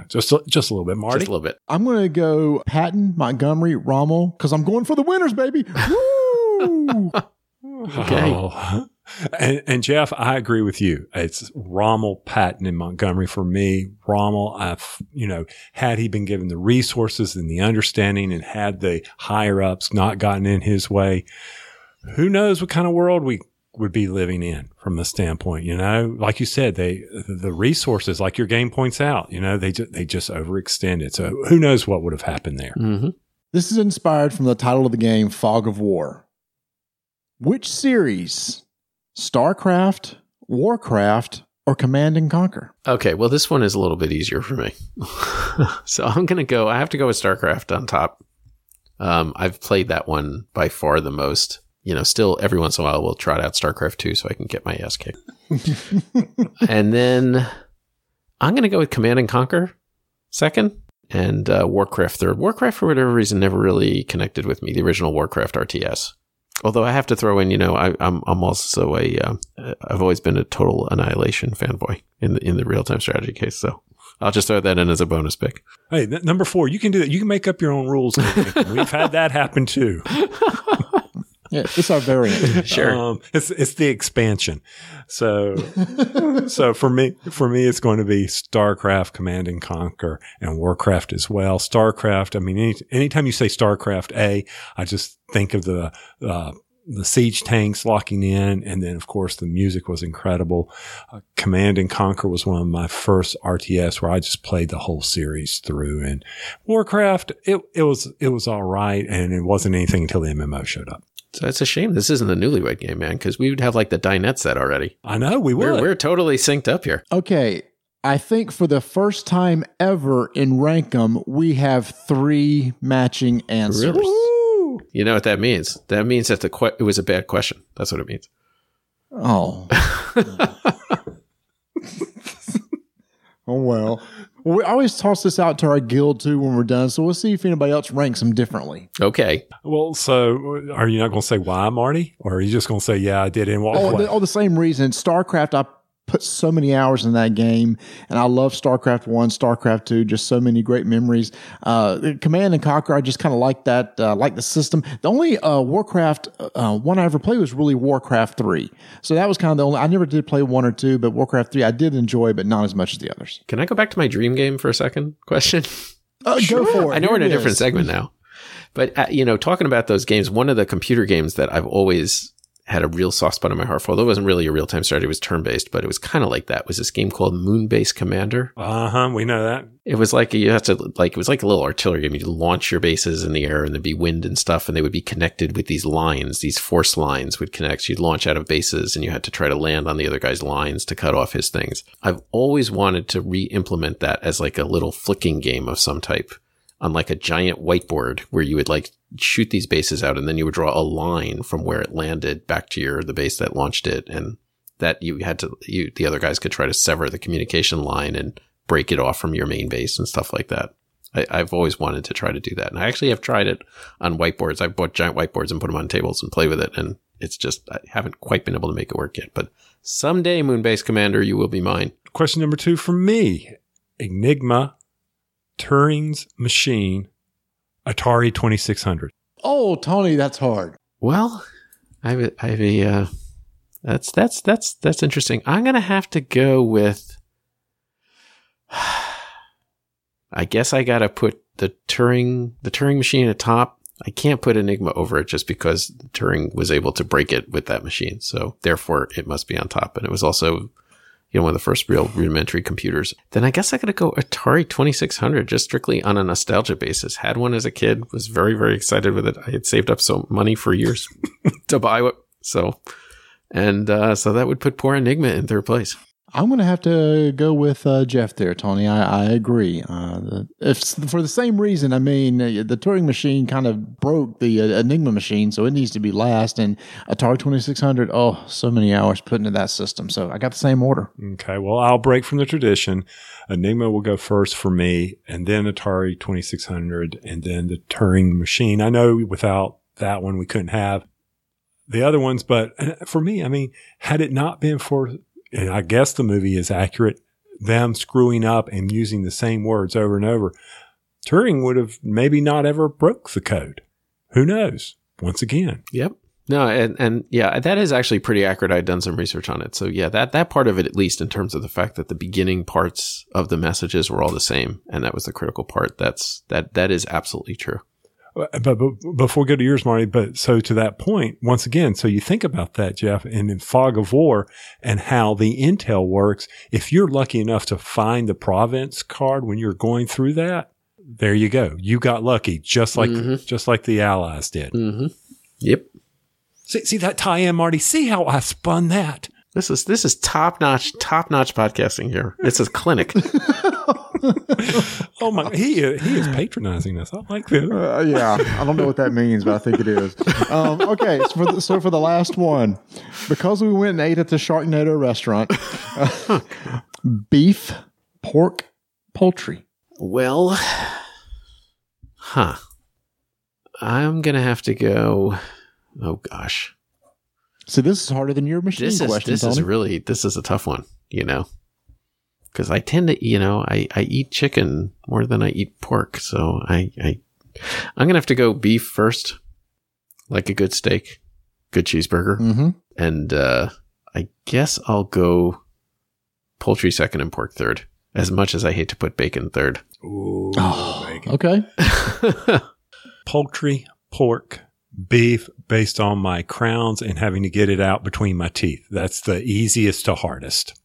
just, a- just a little bit, Marty. just a little bit. I'm going to go Patton, Montgomery, Rommel, because I'm going for the winners, baby. Woo! Okay. Oh. And, and Geoff, I agree with you. It's Rommel, Patton, and Montgomery for me. Rommel, I've, you know, had he been given the resources and the understanding and had the higher ups not gotten in his way, who knows what kind of world we would be living in from the standpoint, you know, like you said, they, the resources, like your game points out, you know, they just, they just overextended. So who knows what would have happened there? hmm This is inspired from the title of the game, Fog of War. Which series? StarCraft, Warcraft, or Command and Conquer? Okay, well, this one is a little bit easier for me. so I'm going to go, I have to go with StarCraft on top. Um, I've played that one by far the most. You know, still every once in a while we'll trot out StarCraft 2 so I can get my ass kicked. and then I'm going to go with Command and Conquer second and uh, Warcraft third. Warcraft, for whatever reason, never really connected with me, the original Warcraft RTS. Although I have to throw in, you know, I, I'm I'm also a uh, I've always been a total Annihilation fanboy in the in the real time strategy case. So I'll just throw that in as a bonus pick. Hey, number four, you can do that. You can make up your own rules. We've had that happen too. Yeah, it's our variant. Sure. Um, it's it's the expansion. So so for me for me it's going to be StarCraft, Command and Conquer, and Warcraft as well. StarCraft. I mean, any, anytime you say StarCraft, a I just think of the uh, the siege tanks locking in, and then of course the music was incredible. Uh, Command and Conquer was one of my first RTS where I just played the whole series through, and Warcraft it it was it was all right, and it wasn't anything until the MMO showed up. So it's a shame this isn't the newlywed game, man, because we would have like the dinette set already. I know we would. We're, we're totally synced up here. Okay, I think for the first time ever in Rank 'em, we have three matching answers. Really? You know what that means? That means that the que- it was a bad question. That's what it means. Oh. oh well. Well, we always toss this out to our guild too when we're done, so we'll see if anybody else ranks them differently. Okay. Well, so are you not going to say why, Marty, or are you just going to say, "Yeah, I did," and walk Oh, away? the, oh, the same reason. StarCraft, I put so many hours in that game, and I love StarCraft One, StarCraft Two. Just so many great memories. Uh, Command and Conquer, I just kind of like that, uh, like the system. The only uh, Warcraft uh, one I ever played was really Warcraft Three. So that was kind of the only. I never did play one or two, but Warcraft Three I did enjoy, but not as much as the others. Can I go back to my dream game for a second? Question. Uh, Go for it. I know we're in a different is. segment now, but uh, you know, talking about those games, one of the computer games that I've always had a real soft spot in my heart for, although it wasn't really a real time strategy, it was turn based, but it was kind of like that. Was this game called Moonbase Commander? Uh huh. We know that. It was like you have to like it was like a little artillery game. You launch your bases in the air, and there'd be wind and stuff, and they would be connected with these lines. These force lines would connect. You'd launch out of bases, and you had to try to land on the other guy's lines to cut off his things. I've always wanted to re-implement that as like a little flicking game of some type on like a giant whiteboard where you would like shoot these bases out, and then you would draw a line from where it landed back to your the base that launched it, and that you had to you the other guys could try to sever the communication line and break it off from your main base and stuff like that. I, I've always wanted to try to do that, and I actually have tried it on whiteboards. I've bought giant whiteboards and put them on tables and play with it, and it's just I haven't quite been able to make it work yet. But someday, Moonbase Commander, you will be mine. Question number two from me: Enigma, Turing's machine, Atari Twenty Six Hundred. Oh, Tony, that's hard. Well, I have a, I have a uh, that's that's that's that's interesting. I'm gonna have to go with. I guess I gotta put the Turing the Turing machine at top. I can't put Enigma over it just because Turing was able to break it with that machine. So therefore, it must be on top. And it was also, you know, one of the first real rudimentary computers. Then I guess I gotta go Atari 2600 just strictly on a nostalgia basis. Had one as a kid, was very, very excited with it. I had saved up so money for years to buy it. So And uh, so that would put poor Enigma in third place. I'm going to have to go with uh, Geoff there, Tony. I, I agree. Uh, if for the same reason, I mean, uh, the Turing machine kind of broke the uh, Enigma machine, so it needs to be last. And Atari 2600, oh, so many hours put into that system. So I got the same order. Okay, well, I'll break from the tradition. Enigma will go first for me, and then Atari 2600, and then the Turing machine. I know without that one, we couldn't have the other ones, but uh, for me, I mean, had it not been for and I guess the movie is accurate, them screwing up and using the same words over and over, Turing would have maybe not ever broke the code. Who knows? Once again. Yep. No, and, and yeah, that is actually pretty accurate. I'd done some research on it. So yeah, that, that part of it, at least in terms of the fact that the beginning parts of the messages were all the same. And that was the critical part. That's, that, that is absolutely true. But, but before we go to yours, Marty, but so to that point, once again, so you think about that, Geoff, and in Fog of War and how the intel works. If you're lucky enough to find the province card when you're going through that, there you go. You got lucky, just like mm-hmm. just like the Allies did. Mm-hmm. Yep. See, see that tie-in, Marty. See how I spun that. This is this is top notch, top notch podcasting here. It's a clinic. oh my! He he is patronizing us. I like this. Uh, yeah, I don't know what that means, but I think it is. Um, okay, so for the, so for the last one, because we went and ate at the Sharknado restaurant, uh, beef, pork, poultry. Well, huh? I'm gonna have to go. Oh gosh. So this is harder than your machine this is, question. This Tony. is really this is a tough one. You know, because I tend to, you know, I, I eat chicken more than I eat pork. So I, I, I'm going to have to go beef first, like a good steak, good cheeseburger. Mm-hmm. And, uh, I guess I'll go poultry second and pork third, as much as I hate to put bacon third. Ooh, oh, bacon. Okay. poultry, pork, beef based on my crowns and having to get it out between my teeth. That's the easiest to hardest.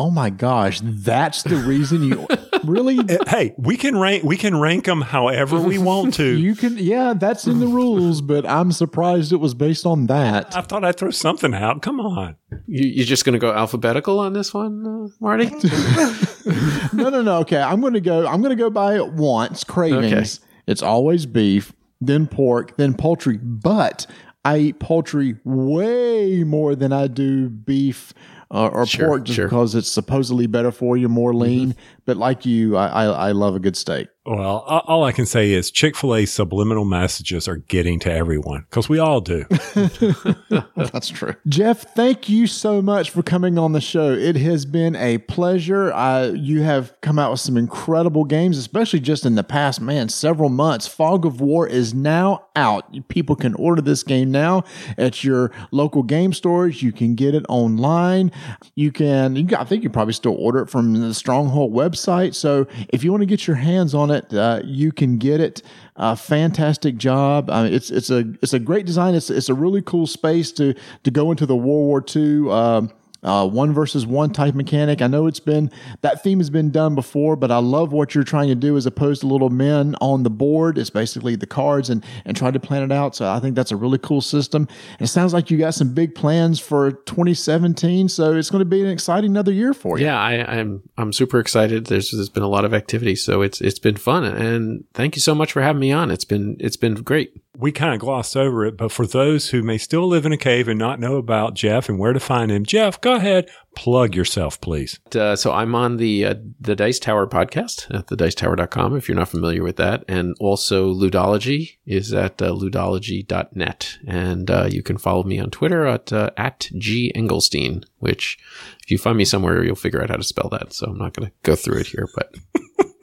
Oh my gosh, that's the reason you really. hey, we can rank we can rank them however we want to. you can, yeah, that's in the rules, but I'm surprised it was based on that. I thought I'd throw something out. Come on, you, are just going to go alphabetical on this one, uh, Marty? no, no, no. Okay, I'm going to go. I'm going to go by it once. Cravings. Okay. It's always beef, then pork, then poultry. But I eat poultry way more than I do beef uh, or sure, pork just sure. because it's supposedly better for you, more lean. Mm-hmm. But like you, I, I, I love a good steak. Well, all I can say is Chick fil A subliminal messages are getting to everyone because we all do. That's true. Geoff, thank you so much for coming on the show. It has been a pleasure. Uh, you have come out with some incredible games, especially just in the past, man, several months. Fog of War is now out. People can order this game now at your local game stores. You can get it online. You can, you, I think you probably still order it from the Stronghold website. So if you want to get your hands on it, it, uh, you can get it. Uh, fantastic job. I mean, it's it's a it's a great design. It's it's a really cool space to to go into the World War II. Um, uh, one versus one type mechanic. I know it's been that theme has been done before, but I love what you're trying to do as opposed to little men on the board. It's basically the cards and and try to plan it out. So I think that's a really cool system. And it sounds like you got some big plans for 2017. So it's going to be an exciting another year for you. Yeah, I, I'm, I'm super excited. There's there's been a lot of activity, so it's it's been fun. And thank you so much for having me on. It's been it's been great we kind of glossed over it, but for those who may still live in a cave and not know about Geoff and where to find him, Geoff, go ahead, plug yourself, please. Uh, so I'm on the uh, the Dice Tower podcast at thedicetower.com if you're not familiar with that. And also Ludology is at uh, ludology.net. And uh, you can follow me on Twitter at, uh, at G Engelstein, which if you find me somewhere, you'll figure out how to spell that. So I'm not going to go through it here, but.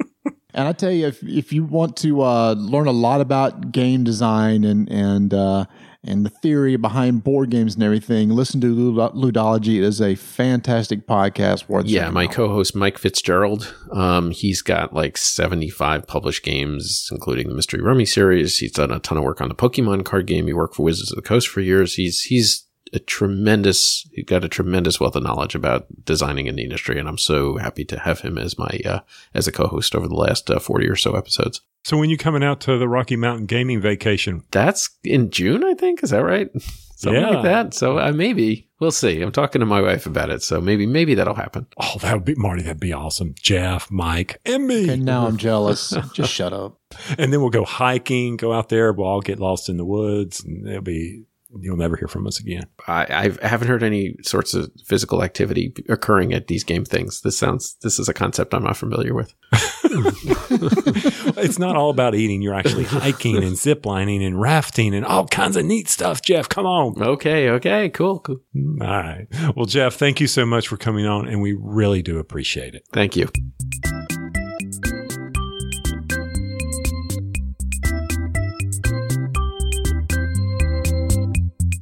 And I tell you, if if you want to uh, learn a lot about game design and and uh, and the theory behind board games and everything, listen to Ludology. It is a fantastic podcast. Worth yeah, my co-host Mike Fitzgerald. Um, he's got like seventy-five published games, including the Mystery Rummy series. He's done a ton of work on the Pokemon card game. He worked for Wizards of the Coast for years. He's he's a tremendous, he's got a tremendous wealth of knowledge about designing in the industry. And I'm so happy to have him as my, uh, as a co-host over the last uh, 40 or so episodes. So when you coming out to the Rocky Mountain gaming vacation? That's in June, I think. Is that right? Something Yeah. like that. So uh, maybe we'll see. I'm talking to my wife about it. So maybe, maybe that'll happen. Oh, that would be Marty. That'd be awesome. Geoff, Mike, and me. And now I'm jealous. Just shut up. and then we'll go hiking, go out there. We'll all get lost in the woods, and it'll be you'll never hear from us again. I, I've- I haven't heard any sorts of physical activity occurring at these game things. This sounds, this is a concept I'm not familiar with. it's not all about eating. You're actually hiking and ziplining and rafting and all kinds of neat stuff. Geoff, come on. Okay. Okay. Cool. Cool. All right. Well, Geoff, thank you so much for coming on, and we really do appreciate it. Thank you.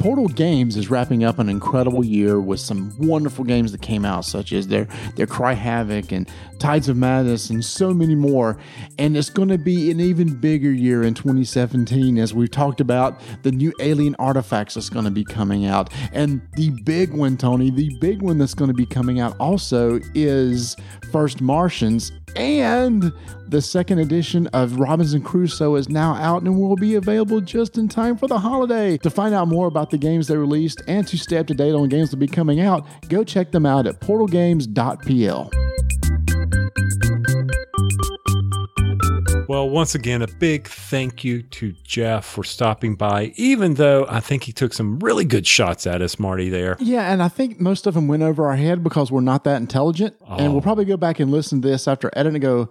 Portal Games is wrapping up an incredible year with some wonderful games that came out, such as their their Cry Havoc and Tides of Madness and so many more. And it's going to be an even bigger year in 2017, as we've talked about the new Alien Artifacts that's going to be coming out, and the big one, Tony, the big one that's going to be coming out also is First Martians. And the second edition of Robinson Crusoe is now out and will be available just in time for the holiday. To find out more about the games they released and to stay up to date on games that will be coming out, go check them out at portalgames.pl. Well, once again, a big thank you to Geoff for stopping by, even though I think he took some really good shots at us, Marty, there. Yeah, and I think most of them went over our head because we're not that intelligent. And Oh. we'll probably go back and listen to this after editing and go,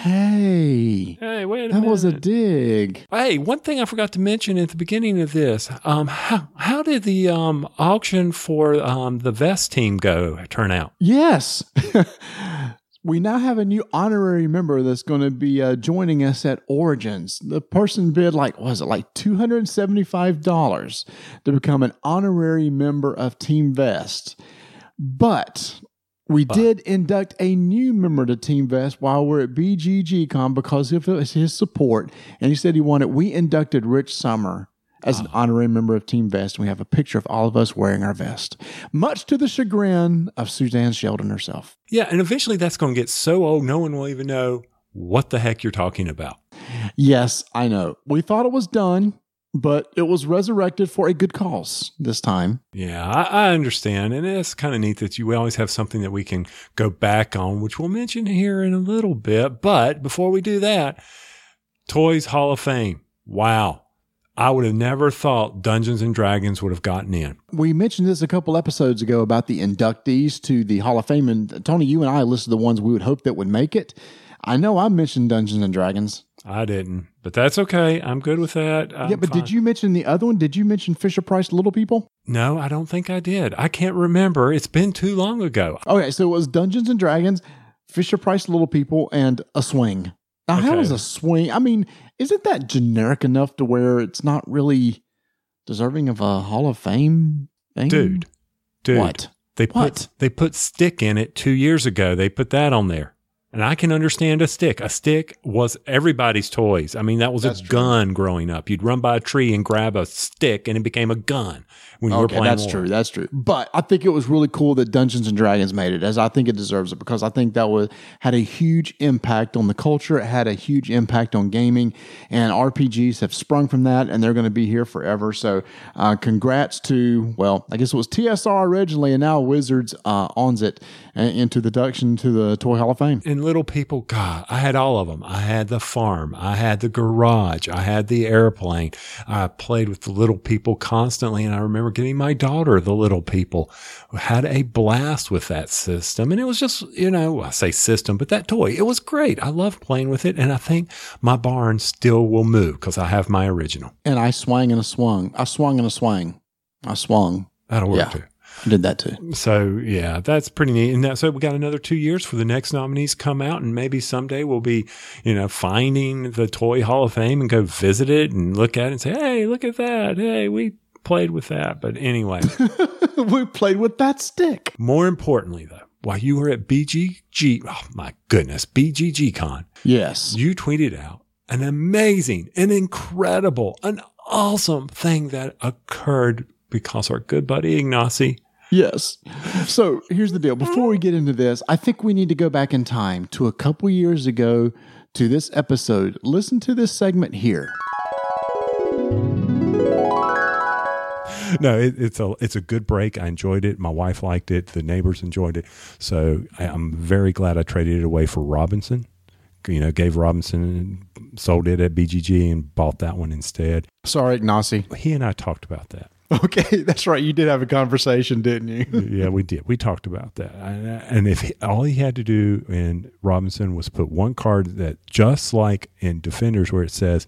hey, Hey, wait a that minute. was a dig. Hey, one thing I forgot to mention at the beginning of this. Um, how, how did the um, auction for um, the vest team go turn out? Yes. we now have a new honorary member that's going to be uh, joining us at Origins. The person bid like, was it like $275 to become an honorary member of Team Vest. But we did induct a new member to Team Vest while we're at BGGCon because of his his support. And he said he wanted, we inducted Rich Sommer as an ah. honorary member of Team Vest. And we have a picture of all of us wearing our vest, much to the chagrin of Suzanne Sheldon herself. Yeah, and eventually that's going to get so old, no one will even know what the heck you're talking about. Yes, I know. We thought it was done, but it was resurrected for a good cause this time. Yeah, I, I understand. And it's kind of neat that you always have something that we can go back on, which we'll mention here in a little bit. But before we do that, Toys Hall of Fame. Wow. I would have never thought Dungeons and Dragons would have gotten in. We mentioned this a couple episodes ago about the inductees to the Hall of Fame. And Tony, you and I listed the ones we would hope that would make it. I know I mentioned Dungeons and Dragons. I didn't, but that's okay. I'm good with that. I'm yeah, but fine. did you mention the other one? Did you mention Fisher Price Little People? No, I don't think I did. I can't remember. It's been too long ago. Okay, so it was Dungeons and Dragons, Fisher Price Little People, and a swing. Now, how Okay. is a swing? I mean, isn't that generic enough to where it's not really deserving of a Hall of Fame thing? Dude, dude. What? They put What? they put stick in it two years ago. They put that on there. And I can understand a stick. A stick was everybody's toys. I mean, that was That's a true. gun growing up. You'd run by a tree and grab a stick and it became a gun when you were Okay, playing. that's war. true. That's true. But I think it was really cool that Dungeons and Dragons made it, as I think it deserves it, because I think that was had a huge impact on the culture. It had a huge impact on gaming, and RPGs have sprung from that, and they're going to be here forever. So, uh, congrats to well, I guess it was TSR originally, and now Wizards uh, owns it uh, into the induction to the Toy Hall of Fame. And little people, God, I had all of them. I had the farm. I had the garage. I had the airplane. I played with the little people constantly. And I remember getting my daughter, the little people, had a blast with that system. And it was just, you know, I say system, but that toy, it was great. I loved playing with it. And I think my barn still will move because I have my original. And I swang and a swung. I swung and a swang. I swung. That'll work Yeah. too. I did that too. So yeah, that's pretty neat. And that, so we got another two years for the next nominees come out, and maybe someday we'll be, you know, finding the Toy Hall of Fame and go visit it and look at it and say, hey, look at that. Hey, we played with that. But anyway, we played with that stick. more importantly though, while you were at BGG, oh my goodness, BGG Con, Yes. you tweeted out an amazing, an incredible, an awesome thing that occurred because our good buddy Ignacy. Yes. So here's the deal. Before we get into this, I think we need to go back in time to a couple years ago to this episode. Listen to this segment here. No, it, it's a it's a good break. I enjoyed it. My wife liked it. The neighbors enjoyed it. So I, I'm very glad I traded it away for Robinson. You know, gave Robinson, sold it at BGG, and bought that one instead. Sorry, Ignacy. He and I talked about that. Okay, that's right. You did have a conversation, didn't you? yeah, we did. We talked about that. And if he, all he had to do in Robinson was put one card that, just like in Defenders, where it says,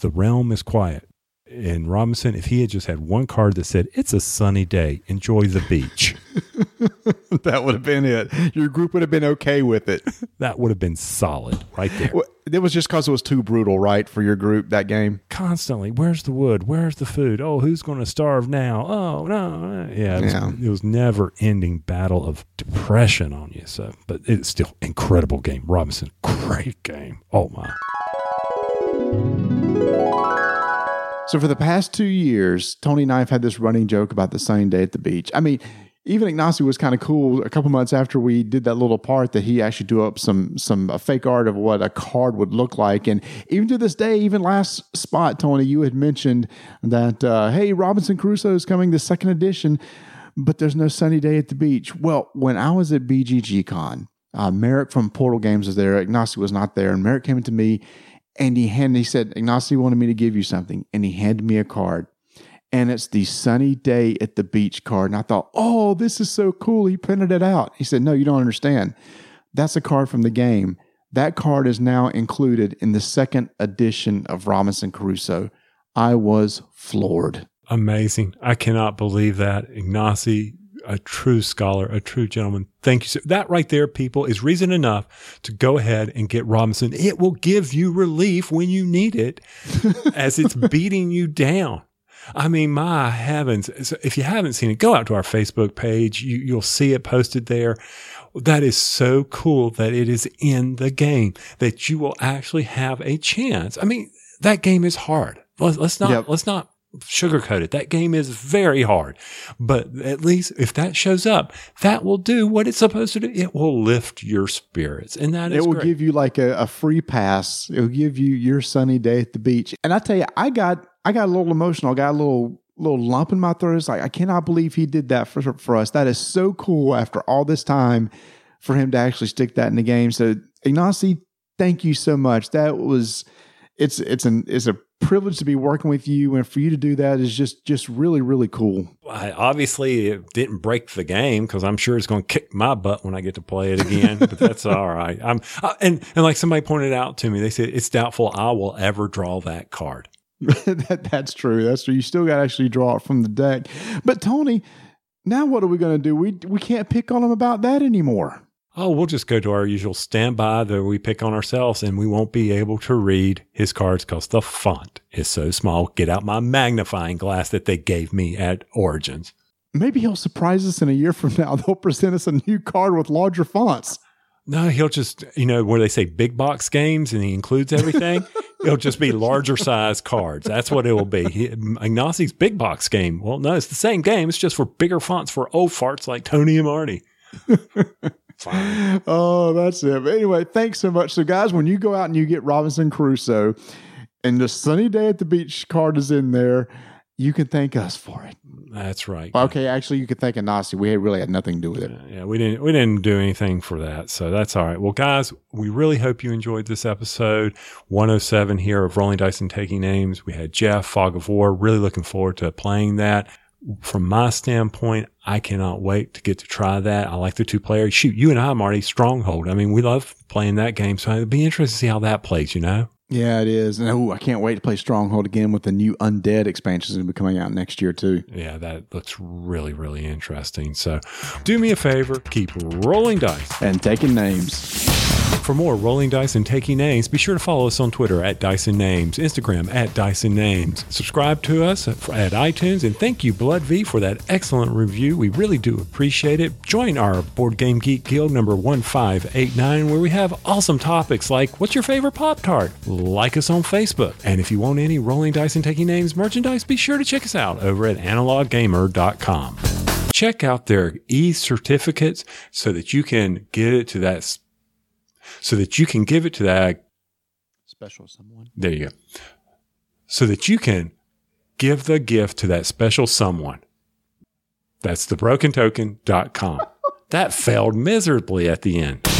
the realm is quiet, in Robinson, if he had just had one card that said, It's a sunny day, enjoy the beach. that would have been it. Your group would have been okay with it. that would have been solid right there. Well, it was just because it was too brutal, right, for your group that game? Constantly. Where's the wood? Where's the food? Oh, who's going to starve now? Oh, no. Yeah. It was, yeah. It was never ending battle of depression on you. So, but it's still incredible game. Robinson, great game. Oh, my. So for the past two years, Tony and I have had this running joke about the sunny day at the beach. I mean, even Ignacy was kind of cool. A couple months after we did that little part, that he actually drew up some some fake art of what a card would look like. And even to this day, even last spot, Tony, you had mentioned that uh, hey, Robinson Crusoe is coming, the second edition, but there's no sunny day at the beach. Well, when I was at BGG Con, uh, Merrick from Portal Games was there. Ignacy was not there, and Merrick came to me and he handed, he said, Ignacy wanted me to give you something. And he handed me a card. And it's the sunny day at the beach card. And I thought, oh, this is so cool. He printed it out. He said, no, you don't understand. That's a card from the game. That card is now included in the second edition of Robinson Crusoe. I was floored. Amazing. I cannot believe that. Ignacy a true scholar, a true gentleman. Thank you. Sir. That right there, people, is reason enough to go ahead and get Robinson. It will give you relief when you need it as it's beating you down. I mean, my heavens. If you haven't seen it, go out to our Facebook page. You, you'll see it posted there. That is so cool that it is in the game, that you will actually have a chance. I mean, that game is hard. Let's, let's not, yep. let's not sugarcoat it. That game is very hard, but at least if that shows up, that will do what it's supposed to do. It will lift your spirits, and that it will great. give you like a, a, free pass. It will give you your sunny day at the beach. And I tell you, I got I got a little emotional. I got a little little lump in my throat. It's like I cannot believe he did that for for us. That is so cool. After all this time, for him to actually stick that in the game. So Ignacy, thank you so much. That was it's it's an it's a privilege to be working with you and for you to do that is just just really really cool. I, obviously it didn't break the game because i'm sure it's going to kick my butt when i get to play it again but that's all right. I'm I, and and like somebody pointed out to me they said it's doubtful i will ever draw that card. That, that's true. That's true. You still got to actually draw it from the deck. But tony now what are we going to do? We we can't pick on him about that anymore oh, we'll just go to our usual standby that we pick on ourselves and we won't be able to read his cards because the font is so small. Get out my magnifying glass that they gave me at Origins. Maybe he'll surprise us in a year from now. They'll present us a new card with larger fonts. No, he'll just, you know, where they say big box games and he includes everything, it'll just be larger size cards. That's what it will be. He, Ignacy's big box game. Well, no, it's the same game. It's just for bigger fonts for old farts like Tony and Marty. Fine. Oh, that's it. But anyway, thanks so much. So, guys, when you go out and you get Robinson Crusoe and the sunny day at the beach card is in there, you can thank us for it. That's right. Okay, actually, you can thank Ignacy. We really had nothing to do with it. Yeah, yeah, we didn't. We didn't do anything for that, so that's all right. Well, guys, we really hope you enjoyed this episode 107 here of Rolling Dice and Taking Names. We had Geoff Fog of War. Really looking forward to playing that from my standpoint, I cannot wait to get to try that. I like the two players. Shoot, you and I, Marty, Stronghold. I mean, we love playing that game. So it'd be interesting to see how that plays, you know? Yeah, it is. And oh, I can't wait to play Stronghold again with the new Undead expansions to be coming out next year, too. Yeah, that looks really, really interesting. So do me a favor, keep rolling dice and taking names. For more rolling dice and taking names, be sure to follow us on Twitter at Dyson Names, Instagram at Dyson Names. Subscribe to us at iTunes, and thank you, Blood V, for that excellent review. We really do appreciate it. Join our Board Game Geek Guild number 1589, where we have awesome topics like what's your favorite Pop Tart? Like us on Facebook. And if you want any rolling dice and taking names merchandise, be sure to check us out over at analoggamer.com. Check out their e certificates so that you can get it to that so that you can give it to that Special someone. there you go. So that you can give the gift to that special someone. That's thebrokentoken.com. that failed miserably at the end.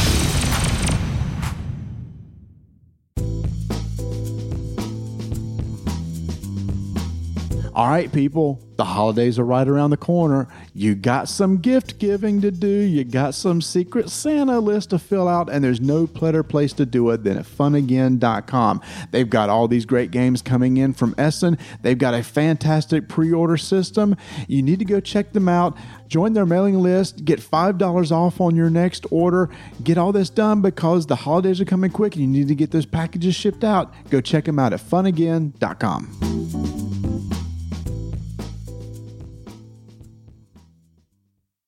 All right, people, the holidays are right around the corner. You got some gift giving to do, you got some secret Santa list to fill out, and there's no better place to do it than at funagain.com. They've got all these great games coming in from Essen. They've got a fantastic pre order system. You need to go check them out. Join their mailing list, get $5 off on your next order. Get all this done because the holidays are coming quick and you need to get those packages shipped out. Go check them out at funagain.com.